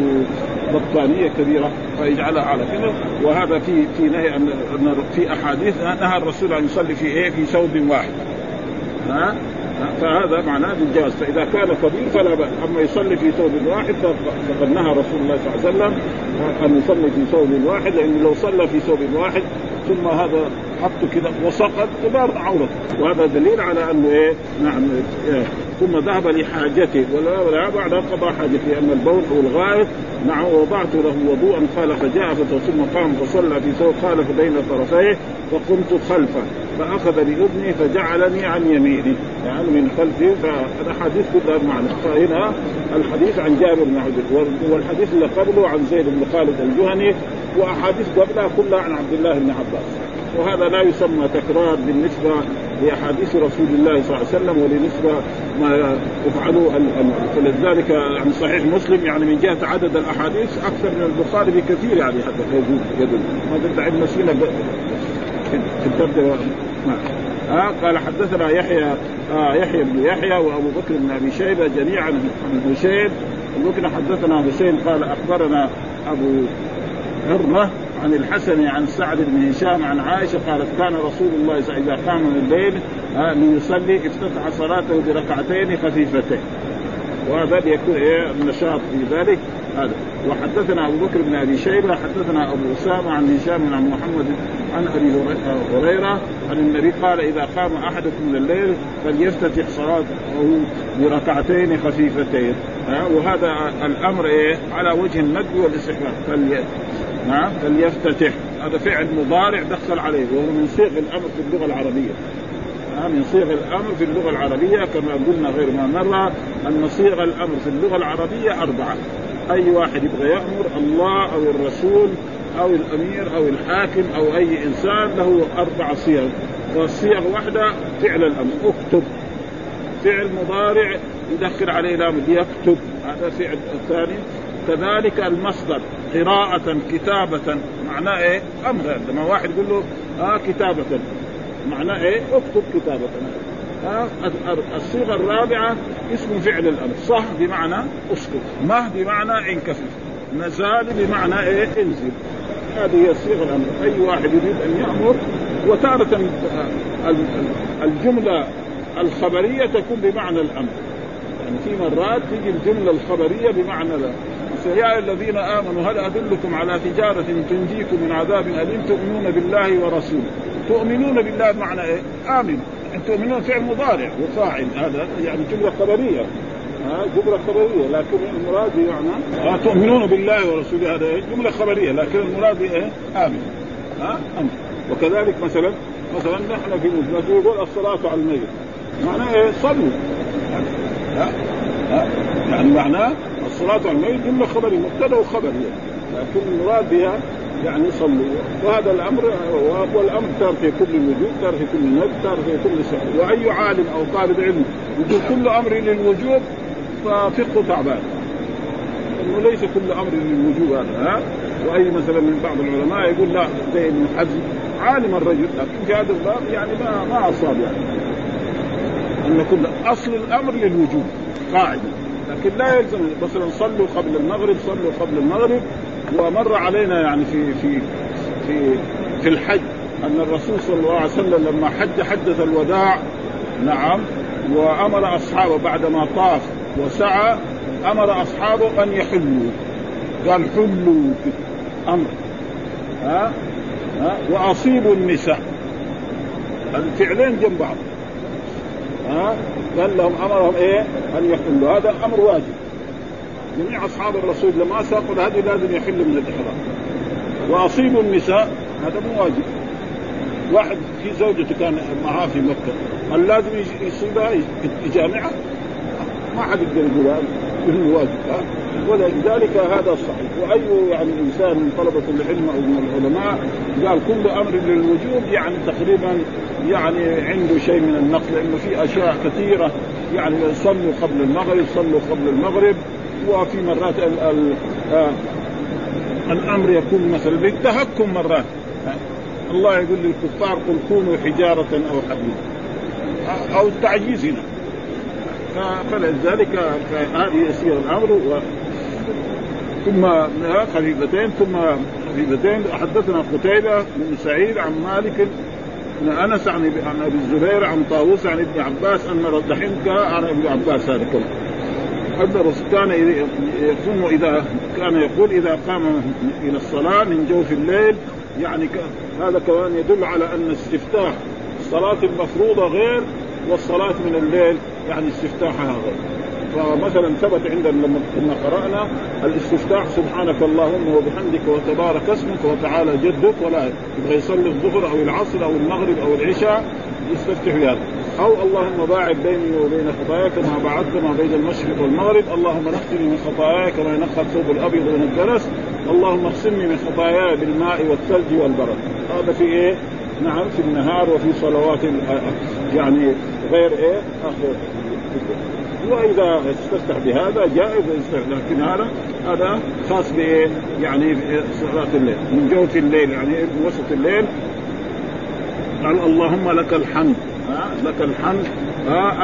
بطانية كبيرة فيجعلها على كذا وهذا في في نهي أن في أحاديث نهى الرسول أن يصلي في إيه؟ في ثوب واحد. ها؟ فهذا معناه بالجواز فإذا كان كبير فلا بأس. أما يصلي في ثوب واحد فقد نهى رسول الله صلى الله عليه وسلم أن يصلي في ثوب واحد لأنه لو صلى في ثوب واحد ثم هذا حطه كذا وسقط تبان عورته. وهذا دليل على أنه إيه؟ نعم إيه. ثم ذهب لحاجته ولا بعد قضى حاجته أما البول أو الغائط نعم وضعت له وضوءا قال فجاء ثم قام فصلى في ثوب خالف بين طرفيه فقمت خلفه فأخذ بأذني فجعلني عن يمينه يعني من خلفه فالأحاديث كلها معنى فهنا الحديث عن جابر بن عبد والحديث اللي قبله عن زيد بن خالد الجهني وأحاديث قبلها كلها عن عبد الله بن عباس. وهذا لا يسمى تكرار بالنسبة لاحاديث رسول الله صلى الله عليه وسلم ولنسبة ما يفعله فلذلك يعني صحيح مسلم يعني من جهة عدد الأحاديث أكثر من البخاري بكثير يعني حتى يدل. ما تدعي المسيله في نعم. آه قال حدثنا يحيى آه يحيى بن يحيى وأبو بكر بن أبي شيبة جميعا عن هشيم ممكن حدثنا حسين قال أخبرنا أبو هرمة عن الحسن عن سعد بن هشام عن عائشة قالت كان رسول الله إذا قام من الليل ليصلي افتتح صلاته بركعتين خفيفتين. وهذا يكون إيه؟ النشاط في ذلك. هذا. وحدثنا أبو بكر بن أبي شيبة حدثنا أبو أسامة عن هشام عن محمد عن أبي هريرة عن النبي قال إذا قام أحدكم من الليل فليفتتح صلاته بركعتين خفيفتين. وهذا الأمر إيه؟ على وجه الندب والاستحباب. نعم. فليفتتح هذا فعل مضارع دخل عليه وهو من صيغ الأمر في اللغة العربية. من صيغ الأمر في اللغة العربية كما قلنا غير ما مر أن صيغ الأمر في اللغة العربية أربعة. أي واحد يبغى يأمر الله أو الرسول أو الأمير أو الحاكم أو أي إنسان له أربع صيغ. والصيغ واحدة فعل الأمر اكتب. فعل مضارع يدخل عليه لام يكتب. هذا فعل الثاني. كذلك المصدر قراءة كتابة. معناه إيه؟ أمر. لما واحد يقول له آه كتابة. معناه إيه؟ اكتب كتابة. آه الصيغة الرابعة اسم فعل الأمر. صح بمعنى اسكت. مه بمعنى انكفف نزال بمعنى إيه؟ انزل. هذه هي صيغة الأمر. أي واحد يريد أن يأمر. وتارة الجملة الخبرية تكون بمعنى الأمر. يعني في مرات تيجي الجملة الخبرية بمعنى لا يا الذين آمنوا هل أدلكم على تجارة تنجيكم من عذاب أليم؟ تؤمنون بالله ورسوله. تؤمنون بالله بمعنى إيه؟ يعني تؤمنون فعل مضارع وفاعل. هذا يعني جملة خبرية. ها جملة خبرية. لكن المراد يعني ها تؤمنون بالله ورسوله. هذا إيه؟ جملة خبرية. لكن المراد إيه؟ امن ها امن وكذلك مثلا مثلا نحن في مسجد يقول الصلاة على الميت. معناه إيه؟ صلوا. ها ها. يعني معناه الصلاه على الميت جمله خبريه مبتدأ وخبر يعني. لكن المراد بها يعني صلوا وهذا الأمر والامر تار في كل الوجوب تار في كل ند تار في كل سنة وأي عالم أو طالب علم يقول كل أمر للوجوب ففقه تعبان. إنه ليس كل أمر للوجوب هذا ها؟ وأي مثلا من بعض العلماء يقول لا زي ابن حزم عالم الرجل. لكن في هذا الباب يعني ما ما أصاب يعني. إن كل أصل الأمر للوجوب قاعدة. لكن لا يلزم مثلا صلوا قبل المغرب صلوا قبل المغرب. ومر علينا يعني في في في في الحج أن الرسول صلى الله عليه وسلم لما حج حجه الوداع. نعم. وأمر أصحابه بعدما طاف وسعى أمر أصحابه أن يحلوا. قال حلوا أمر ها؟ ها؟ وأصيبوا النساء. الفعلين جنب بعض. ها؟ قال لهم أمرهم إيه؟ أن يحلوا. هذا أمر واجب. جميع أصحاب الرسول لما ساقوا الهدي لازم يحل من الإحرام. وأصيبوا النساء هذا مو واجب. واحد في زوجته كان معاه في مكة هل لازم يصيبها؟ يجامعها؟ ما حد يقدر يقول هذا. واجب ها؟ ولذلك هذا صحيح. وأي يعني إنسان من طلبة العلم أو من العلماء قال كل أمر للوجوب يعني تقريبا يعني عنده شيء من النقل لأنه في أشياء كثيرة يعني صلوا قبل المغرب صلوا قبل المغرب وفي مرات ال ال آه الأمر يكون مثلا بالتهكم مرات الله يقول للكفار قل كونوا حجارة أو حديدا أو التعجيز هنا. فلذلك هذه يسير الأمر و ثم خليفتين ثم خليفتين. حدثنا قتيبة بن سعيد عن مالك بن أنس عن أبي الزبير عن طاووس عن ابن عباس أن دحين عن ابن عباس هذا كله. أن كان يقوم إذا كان يقول إذا قام إلى الصلاة من جوف الليل يعني هذا كمان يدل على أن استفتاح الصلاة المفروضة غير والصلاة من الليل. يعني استفتاحها غير فمثلا ثبت عندنا لما كنا قرأنا الاستفتاح سبحانك اللهم وبحمدك وتبارك اسمك وتعالى جدك ولا يبغى يصلي الظهر أو العصر أو المغرب أو العشاء يستفتح بهذا. أو اللهم باعد بيني وبين خطاياي كما بعدت ما بين المشرق والمغرب. اللهم نقني من خطاياي كما ينقى الثوب الأبيض من الدنس. اللهم اغسلني من خطاياي بالماء والثلج والبرد. هذا في إيه؟ نعم في النهار وفي صلوات يعني غير إيه؟ وإذا استفتح بهذا جائز لكن هذا هذا خاص بايه؟ يعني صلاه الليل. من جوف الليل يعني من وسط الليل. قال اللهم لك الحمد. لك الحمد.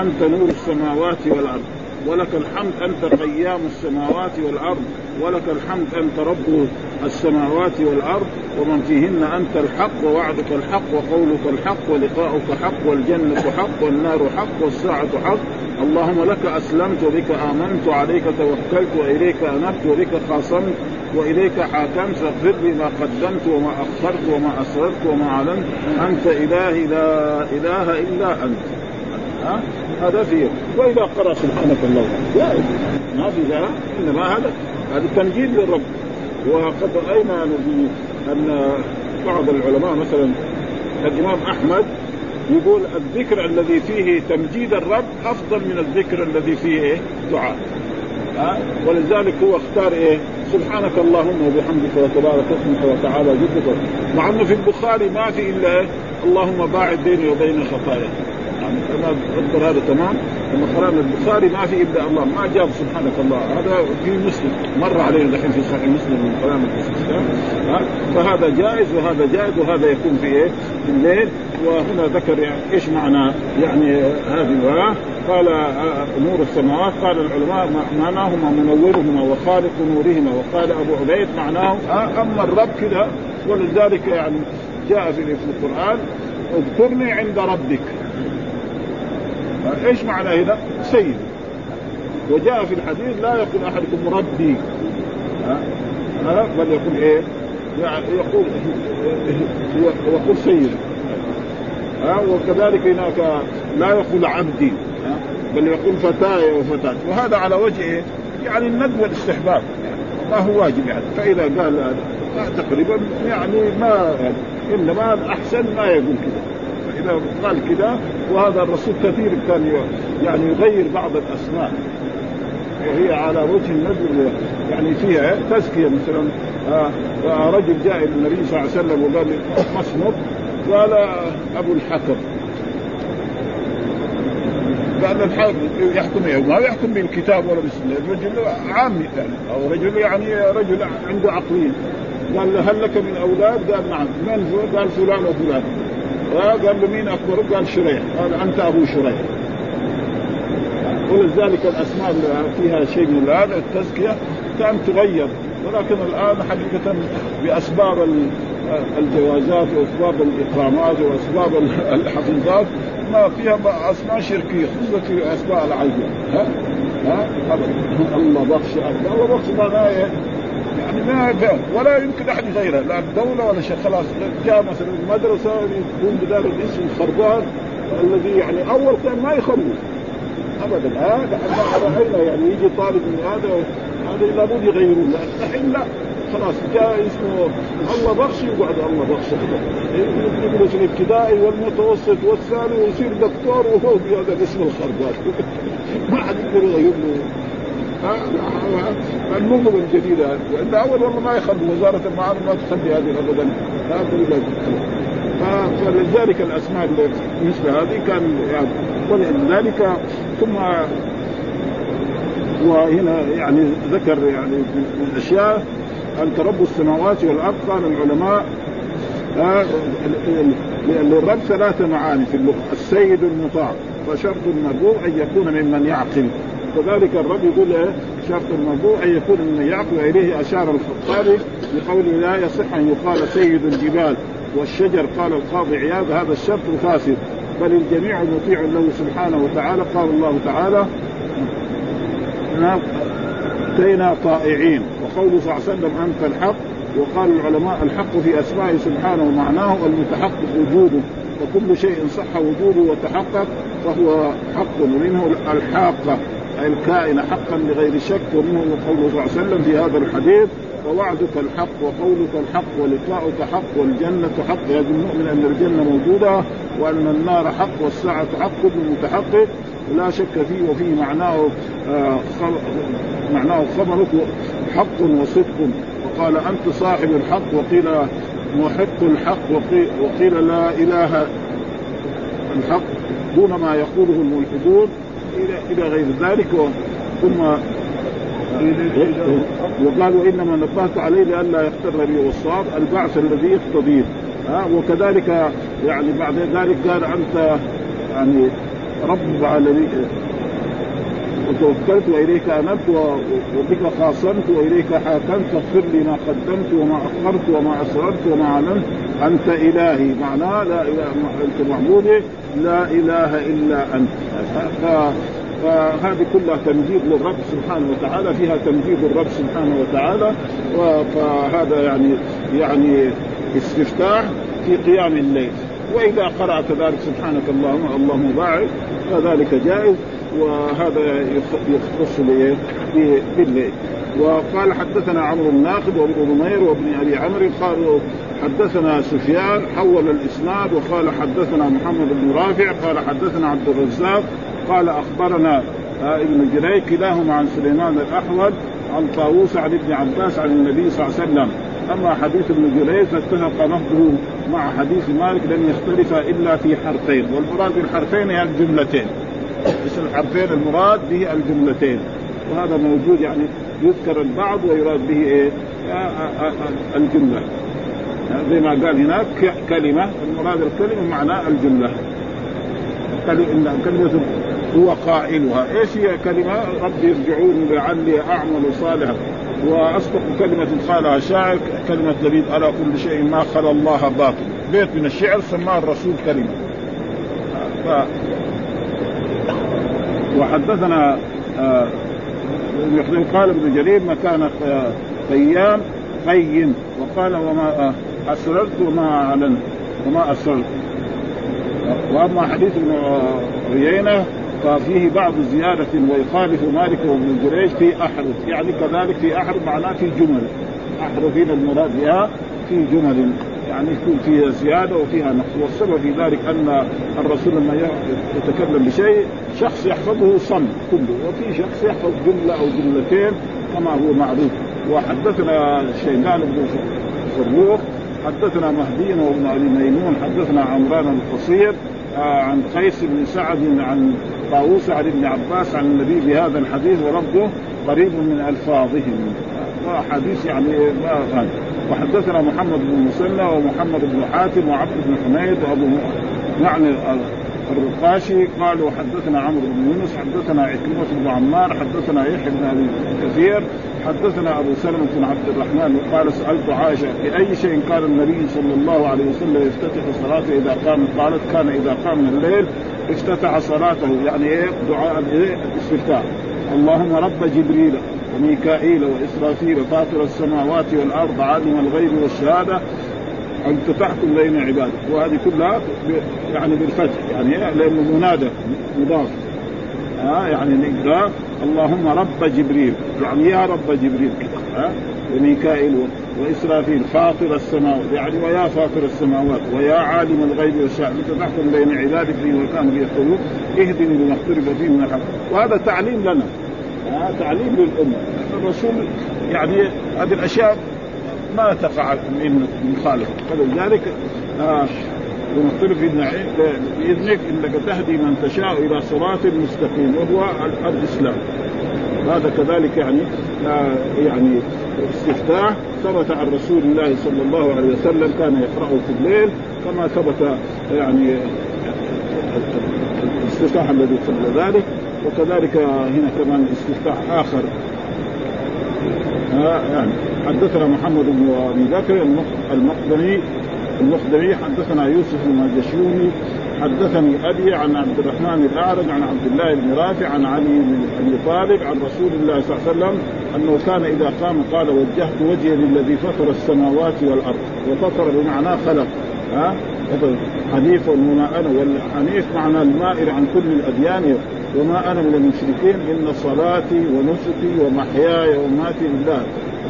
أنت نور السماوات والأرض. ولك الحمد أنت قيام السماوات والأرض ولك الحمد أنت رب السماوات والأرض ومن فيهن أنت الحق ووعدك الحق وقولك الحق ولقاؤك حق والجنة حق والنار حق والساعة حق. اللهم لك أسلمت وبك آمنت وعليك توكلت وإليك أنبت وبك خاصمت وإليك حاكمت. فاغفر لي ما قدمت وما أخرت وما أسررت وما أعلنت. أنت إلهي لا إله إلا أنت. ها؟ هذا فيه. وإذا قرا سبحانك اللهم جائز ما في ذا إنما هذا. هذا تمجيد للرب. وقد رأينا أن بعض العلماء مثلا الإمام أحمد يقول الذكر الذي فيه تمجيد الرب أفضل من الذكر الذي فيه إيه؟ دعاء. ها؟ ولذلك هو اختار إيه؟ سبحانك اللهم وبحمدك وتبارك اسمك وتعالى جدك مع أنه في البخاري ما في إلا إيه؟ اللهم باعد بيني وبين خطاياي يعني كما اذكر هذا تمام. لما قرأنا البخاري ما في إلا الله. ما جاب سبحانك الله. هذا في مسلم. مر علينا دحين في صحيح مسلم من كلام فهذا جائز وهذا جائز وهذا يكون في إيه؟ في الليل. وهنا ذكر يعني إيش معنى يعني هذه. قال نور السماوات. قال العلماء معناهما منورهما وخالق نورهما. وقال أبو عبيد معناه أما الرب كذا ولذلك يعني جاء في القرآن اذكرني عند ربك. إيش معنى هنا؟ سيد. وجاء في الحديث لا يقول أحدكم ربي. ها؟ بل يقول إيه؟ يعني يقول يقول سيد. ها؟ وكذلك هناك لا يقول عبدي. بل يقول فتاي وفتاة. وهذا على وجه يعني الندب والاستحباب. ما هو واجب يعني. فإذا قال تقريبا يعني ما إنما الأحسن ما يقول كذا فاذا قال كذا وهذا الرسول كثير كان يعني يغير بعض الأسماء وهي على وجه الندب يعني فيها تزكية مثلا آه رجل جاء إلى النبي صلى الله عليه وسلم وقال ما اسمك؟ قال أبو الحكم قال الحاكم يحكم؟ ما يحكم بالكتاب ولا بالسنة الرجل عامي يعني أو رجل يعني رجل عنده عقلين قال له هل لك من أولاد؟ قال نعم من قال فلان وفلان قال له مين أكبر؟ قال شريح. قال أنت أبو شريح. ولذلك الأسماء اللي فيها شيء من هذا التزكية كان تغير. ولكن الآن حقيقة بأسباب الجوازات وأسباب الاكرامات وأسباب الحفيظات ما فيها أسماء شركية خصوصا في أسماء العيبه ها؟ ها؟ الله بخش الله بخش معناه يعني ما ولا يمكن أحد يغيرها لا الدولة ولا شيء. خلاص جاء مثلا المدرسة يكون بدال الاسم الخربان الذي يعني أول كان ما يخلص ابدا. هذا آه رأينا يعني يجي طالب من هذا هذا لابد يغيرون الحين لا. خلاص جاء اسمه الله بخش يقعد الله بخش يدرس الابتدائي والمتوسط والثاني ويصير دكتور وهو بهذا الاسم الخربان ما حد يقدر يغير له النظم الجديدة. وإلا أول والله ما يخلي وزارة المعارف ما تخلي هذه أبدا فلذلك الأسماء مثل هذه كان يعني ولذلك ثم وهنا يعني ذكر يعني من الأشياء. أن رب السماوات والأرض قال العلماء آه للرب ثلاثة معاني في اللغة. السيد المطاع فشرط المرجوع أن يكون ممن يعقل. وذلك الرب يقول شرط المرجوع أن يكون ممن يعقل وإليه أشار الخطابي بقوله لا يصح أن يقال سيد الجبال والشجر قال القاضي عياض هذا الشرط فاسد. بل الجميع مطيع له سبحانه وتعالى قال الله تعالى أتينا طائعين. وقوله صلى الله عليه وسلم أنت الحق. وقال العلماء الحق في اسمائه سبحانه ومعناه المتحقق وجوده. وكل شيء صح وجوده وتحقق فهو حق ومنه الحاقة. أي الكائن حقا لغير شك ومنه قوله صلى الله عليه وسلم في هذا الحديث ووعدك الحق وقولك الحق ولقاؤك حق والجنة حق. يجب المؤمن أن الجنة موجودة وأن النار حق والساعة حق كل متحقق لا شك فيه وفيه معناه آه معناه خبرك حق وصدق. وقال أنت صاحب الحق. وقيل محق الحق. وقيل, لا إله الحق. دون ما يقوله الملحدون إلى غير ذلك ثم وقالوا إنما نبهت عليه لئلا يختر بي والصواب البعث الذي يقتضيه. ها وكذلك يعني بعد ذلك قال أنت يعني رب العالمين وتوكلت وإليك أنبت وبك خاصمت وإليك حاكمت فاغفر لي ما قدمت وما أخرت وما أسررت وما أعلنت أنت إلهي. معناه لا إله أنت معبودي. لا إله إلا أنت. فهذه كلها تمجيد للرب سبحانه وتعالى فيها تمجيد الرب سبحانه وتعالى فهذا يعني يعني استفتاح في قيام الليل. وإذا قرأ كذلك سبحانك اللهم اللهم باعد فذلك جائز وهذا يختص بالليل. وقال حدثنا عمرو الناقد وابن نمير وابن أبي عمرو قالوا حدثنا سفيان حول الإسناد وقال حدثنا محمد بن رافع قال حدثنا عبد الرزاق قال أخبرنا ابن جريج كلاهما عن سليمان الأحول عن طاووس عن ابن عباس عن النبي صلى الله عليه وسلم. أما حديث ابن جريج فاتفق نهضه مع حديث مالك لم يختلف إلا في حرفين. والمراد بالحرفين هي الجملتين. الحرفين المراد به الجملتين. وهذا موجود يعني يذكر البعض ويراد به إيه؟ الجملة. زي ما قال هناك كلمة المراد الكلمة معناه الجملة. كلمه هو قائلها. إيش هي كلمه رب يرجعون لعلي أعمل صالحا. وأصدق كلمة قالها شاعر كلمة لبيد على كل شيء ما خلا الله باطل. بيت من الشعر سماه الرسول كلمة. ف... وحدثنا آه قال ابن جرير مكان قيام قيم. وقال وما أسررت وما أعلنت. وما أسررت. وأما حديث ابن عيينة ففيه بعض زيادة ويخالف مالك وابن جريج في أحرف. يعني كذلك في أحرف معناه في جمل. أحرف هنا المراد بها في جمل. يعني يكون فيها زيادة وفيها نقص. والسبب في ذلك أن الرسول لما يتكلم بشيء شخص يحفظه صم كله وفي شخص يحفظ جملة أو جملتين كما هو معروف. وحدثنا شيبان بن فروخ حدثنا مهدي وابن أبي ميمون حدثنا عمران القصير آه عن قيس بن سعد عن طاووس عن ابن عباس عن النبي بهذا الحديث وربه قريب من ألفاظهم. حديث يعني ما وحدثنا محمد بن مسنى ومحمد بن حاتم وعبد بن حميد وأبو يعني الرقاشي قالوا حدثنا عمرو بن يونس حدثنا عكرمة بن عمار حدثنا يحيى بن أبي كثير حدثنا أبو سلمة بن عبد الرحمن وقال سألت عائشة بأي شيء كان النبي صلى الله عليه وسلم يفتتح صلاته إذا قام قالت كان إذا قام من الليل افتتح صلاته يعني إيه؟ دعاء الاستفتاح اللهم رب جبريل وميكائيل وإسرافيل فاطر السماوات والأرض عالم الغيب والشهادة انت تحكم بين عبادك وهذه كلها يعني بالفتح يعني لأنه منادى مضاف. ها يعني نقرا اللهم رب جبريل يعني يا رب جبريل. ها وميكائيل وإسرافيل فاطر السماوات يعني ويا فاطر السماوات ويا عالم الغيب والشهاده أنت تحكم بين عبادك فيما كانوا يختلفون اهدني لما اختلف فيه من الحق. وهذا تعليم لنا. تعليم للأمة. الرسول يعني هذه الأشياء ما تقع مخالف فلذلك آه ونختلف بإذنك إنك تهدي من تشاء إلى صراط مستقيم وهو الإسلام. هذا كذلك يعني آه يعني استفتاح ثبت عن رسول الله صلى الله عليه وسلم كان يقرأه في الليل كما ثبت يعني الاستفتاح الذي قبل ذلك. وكذلك هنا كمان استفتاح آخر. ها يعني حدثنا محمد بن أبي بكر المقدمي المقدمي حدثنا يوسف المجشوني حدثني أبي عن عبد الرحمن الأعرج عن عبد الله بن رافع عن علي بن أبي طالب عن رسول الله صلى الله عليه وسلم أنه كان إذا قام قال وجهت وجهي للذي فطر السماوات والأرض. وفطر بمعنى خلق. ها؟ حنيف وما أنا والحنيف معنى المائر عن كل الأديان. وما أنا من المشركين إن صلاتي ونسكي ومحياي ومماتي لله.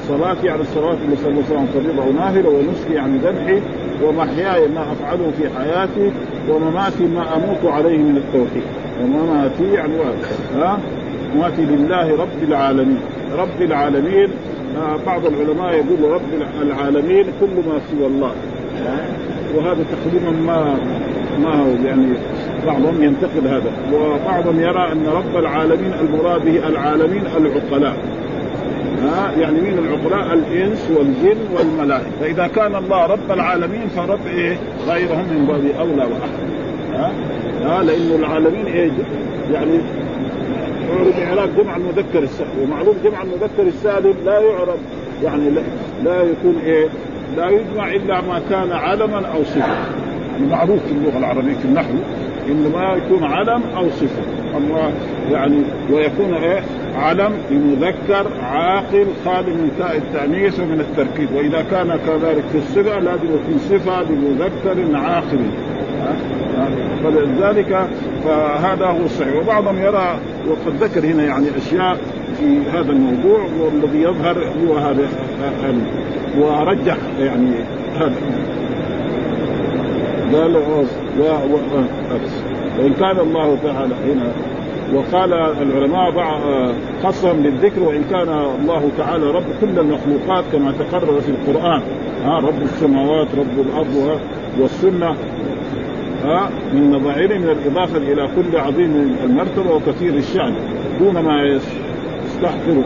صلاتي يعني الصلاة اللي صلى الله عليه وسلم ونافله ونسكي يعني ذبحي ومحياي ما أفعله في حياتي ومماتي ما أموت عليه من التوحيد. ومماتي يعني ها؟ مماتي لله رب العالمين. رب العالمين. آه بعض العلماء يقول رب العالمين كل ما سوى الله. وهذا تقريبا ما ما هو يعني بعضهم ينتقد هذا. وبعضهم يرى أن رب العالمين المراد به العالمين العقلاء. يعني مين العقلاء الإنس والجن والملائكة. فاذا كان الله رب العالمين فرب إيه؟ غيرهم من باب أولى وأحد. ها؟ ها؟ لأنه العالمين إيه؟ يعني يعرف اعراب جمع المذكر السالم ومعروف جمع المذكر السالم لا يعرف يعني لا, لا يكون إيه؟ لا يجمع إلا ما كان علما أو صفة. يعني معروف في اللغة العربية في النحو إنه ما يكون علم أو صفة. الله يعني ويكون إيه؟ علم لمذكر عاقل خالي من تاء التأنيث ومن التركيب. وإذا كان كذلك في الصفة لازم يكون صفة لمذكر عاقل. فلذلك فهذا هو الصحيح. وبعضهم يرى وقد ذكر هنا يعني أشياء في هذا الموضوع والذي يظهر هو هذا ورجح يعني هذا. قال وإن كان الله تعالى هنا وقال العلماء خصهم بالذكر وإن كان الله تعالى رب كل المخلوقات كما تقرر في القرآن. ها رب السماوات رب الأرض والسنة. ها من مظاهره من الإضافة إلى كل عظيم المرتبة وكثير الشأن دون ما يستحقر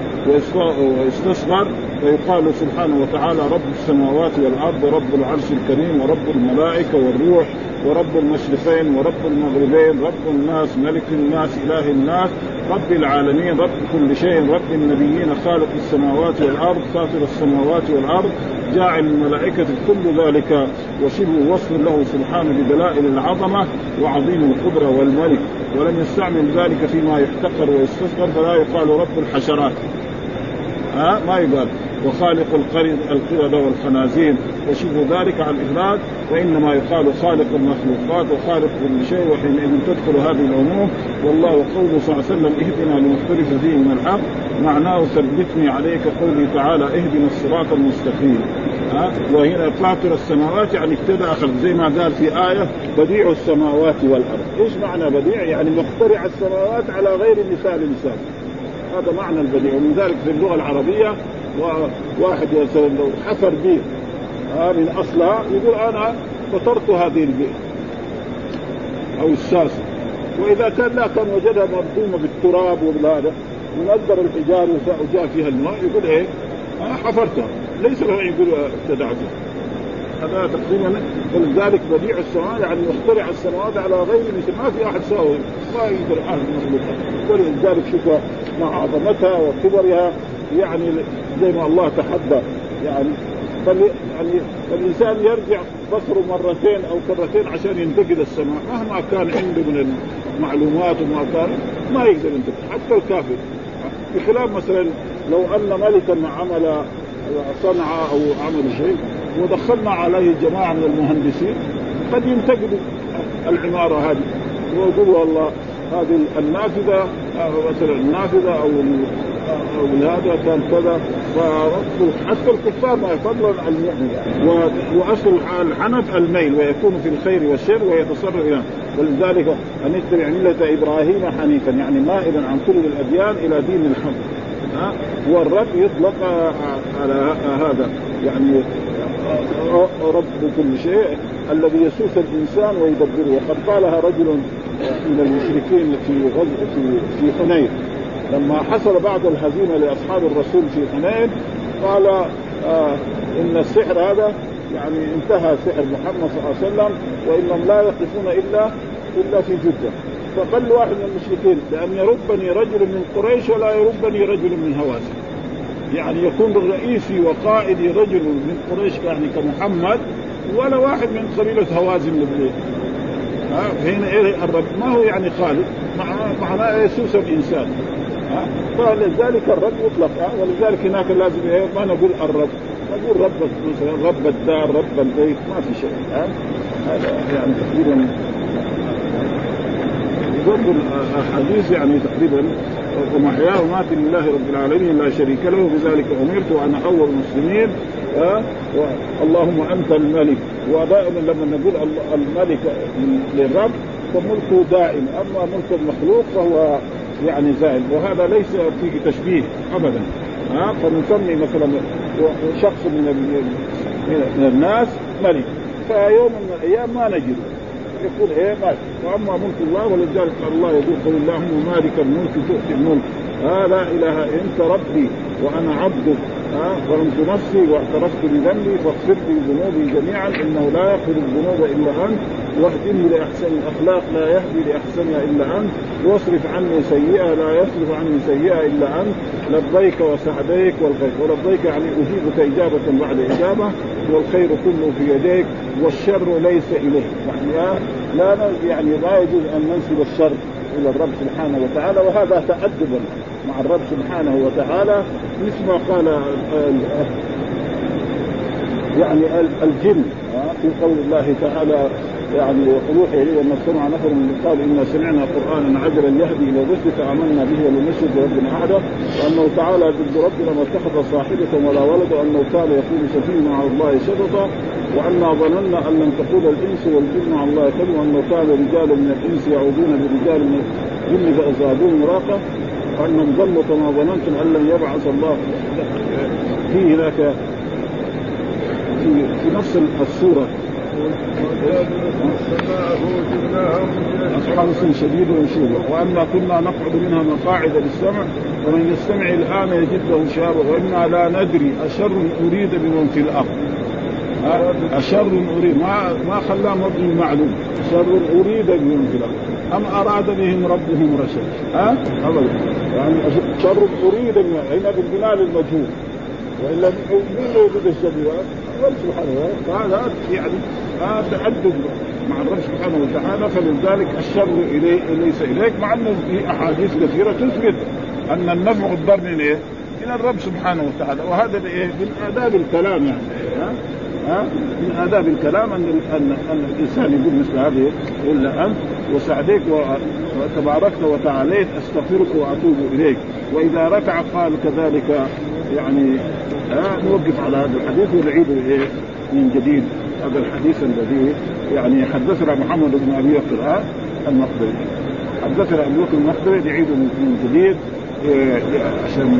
ويستصغر فيقال سبحانه وتعالى رب السماوات والأرض رب العرش الكريم ورب الملائكة والروح ورب المشرقين ورب المغربين رب الناس ملك الناس إله الناس رب العالمين رب كل شيء رب النبيين خالق السماوات والأرض فاطر السماوات والأرض جاعل الملائكة كل ذلك وشبه وصف له سبحانه بدلائل العظمة وعظيم القدرة والملك. ولم يستعمل ذلك فيما يحتقر ويستصغر فلا يقال رب الحشرات. ها؟ ما يقال. وخالق القردة والخنازير وشبه ذلك عن الإفراد وإنما يقال خالق المخلوقات وخالق كل شيء وحينئذ تدخل هذه العموم. والله قوله صلى الله عليه وسلم اهدنا لمختلف فيه من الحق معناه ثبتني عليك قوله تعالى اهدنا الصراط المستقيم. ها؟ وهنا فاطر السماوات يعني ابتدأ اخذ زي ما قال في آية بديع السماوات والأرض، إيش معنى بديع؟ يعني مخترع السماوات على غير مثال انسان. هذا معنى البديع. ومن ذلك في اللغة العربية واحد مثلا لو حفر بير من اصلها يقول أنا فطرت هذه البير أو الساسه وإذا كان لا كان وجدها مرسومه بالتراب وبهذا ونقدر الحجار وجاء فيها الماء. يقول إيه؟ حفرتها. ليس له يقول ابتدعته هذا تقريبا ولذلك بديع السماء يعني مخترع السماوات على غير مثل. ما في أحد ساوي. ما يقدر احد يخلقها ولذلك شوف مع عظمتها وكبرها. يعني زي ما الله تحدى يعني يعني فالإنسان يرجع بصره مرتين أو كرتين عشان ينتقد السماء. مهما كان عنده من المعلومات وما كان ما يقدر ينتقد. حتى الكافر. بخلاف مثلا لو أن ملكا عمل صنع أو عمل شيء ودخلنا عليه جماعة من المهندسين قد ينتقدوا العمارة هذه. ويقولوا والله هذه النافذة مثلا النافذه أو أو هذا كان كذا. حتى الكفار ما فضلا عن المؤمن. وأصل الحنف الميل ويكون في الخير والشر ويتصرف إلى. ولذلك أن يتبع ملة إبراهيم حنيفا يعني مائلا عن كل الأديان إلى دين الحق. ها؟ والرب يطلق على هذا. يعني رب كل شيء الذي يسوس الإنسان ويدبره. وقد قالها رجل من المشركين في في في حنين. لما حصل بعض الهزيمة لأصحاب الرسول في حنين قال آه إن السحر هذا يعني انتهى سحر محمد صلى الله عليه وسلم وإنهم لا يقفون إلا إلا في جدة. فقال واحد من المشركين بأن يربني رجل من قريش ولا يربني رجل من هوازن يعني يكون رئيسي وقائدي رجل من قريش يعني كمحمد ولا واحد من قبيلة هوازن هنا إيه الرب ما هو يعني خالق معناه يسوس الإنسان. فلذلك الرب يطلق ولذلك هناك لازم إيه؟ ما نقول الرب نقول رب مثلا رب الدار رب البيت ما في شيء هذا يعني تقريبا برضو الحديث يعني تقريبا ومحياه ومات لله رب العالمين لا شريك له بذلك أمرت وأنا أول المسلمين أه؟ اللهم أنت الملك ودائما لما نقول الملك للرب فملكه دائم أما ملك المخلوق فهو يعني زائل وهذا ليس فيه تشبيه ابدا ها أه؟ فنسمي مثلا شخص من من الناس ملك فيوم من الأيام ما نجده يقول إيه وأما ملك الله ولذلك قال الله يقول قل اللهم مالك الملك تؤتي الملك. آه لا إله أنت ربي وأنا عبدك. آه ظلمت نفسي واعترفت بذنبي فاغفر لي ذنوبي جميعا إنه لا يغفر الذنوب إلا أنت. واهدني لأحسن الأخلاق لا يهدي لأحسنها إلا أنت. واصرف عني سيئه لا يصرف عني سيئه إلا أنت. لبيك وسعديك والخير. ولبيك يعني أجيبك إجابة بعد إجابة. والخير كله في يديك والشر ليس إليك. يعني لا يعني لا يجوز أن ننسب الشر. إلى الرب سبحانه وتعالى وهذا تادبا مع الرب سبحانه وتعالى مثل ما قال يعني الجن في قول الله تعالى يعني وحلوحي إليه أن سمع نفر من قال إنا سمعنا قرآنا عجلا يهدي إلى الرشد فامنا به ولم نشرك أحدا وأنه تعالى ضد ربنا ما اتخذ صاحبة ولا ولد وأنه كان يقول سفينا على الله شططا. وأنا ظننا أن لن تقول الإنس والجن على الله كذب وأنه كان رجال من الإنس يعودون برجال من الجن فأزادوهم مراقة وأنهم ظنوا كما ظننتم أن لن يبعث الله. في هناك في, في نفس أصحاب سن شديد وشوبة وأما كنا نقعد منها مقاعد للسمع. ومن يستمع الآن يجد له شهابا وإنا لا ندري أشر أريد بمن في الأرض. أشر أريد. ما ما خلاه مبني معلوم شر أريد بهم في الأرض أم أراد بهم ربهم رشد. ها؟ أبدا يعني شر أريد بهم هنا بالبناء للمجهول والا مين يوجد الشر الرب سبحانه وتعالى. يعني هذا تأدب مع الرب سبحانه وتعالى. فلذلك الشر إليه ليس إليك. مع أنه في أحاديث كثيرة تثبت أن النفع والضر من إيه؟ من الرب سبحانه وتعالى. وهذا من آداب الكلام يعني. ها؟ ها؟ من آداب الكلام أن أن أن الإنسان يقول مثل هذه إلا أنت وسعديك وتباركت وتعاليت أستغفرك وأتوب إليك. وإذا ركع قال كذلك يعني نوقف على هذا الحديث ونعيده إيه من جديد. هذا الحديث الذي يعني حدثنا محمد بن أبي بكر المقبري. حدثنا أبو بكر المقبري نعيده من جديد إيه، عشان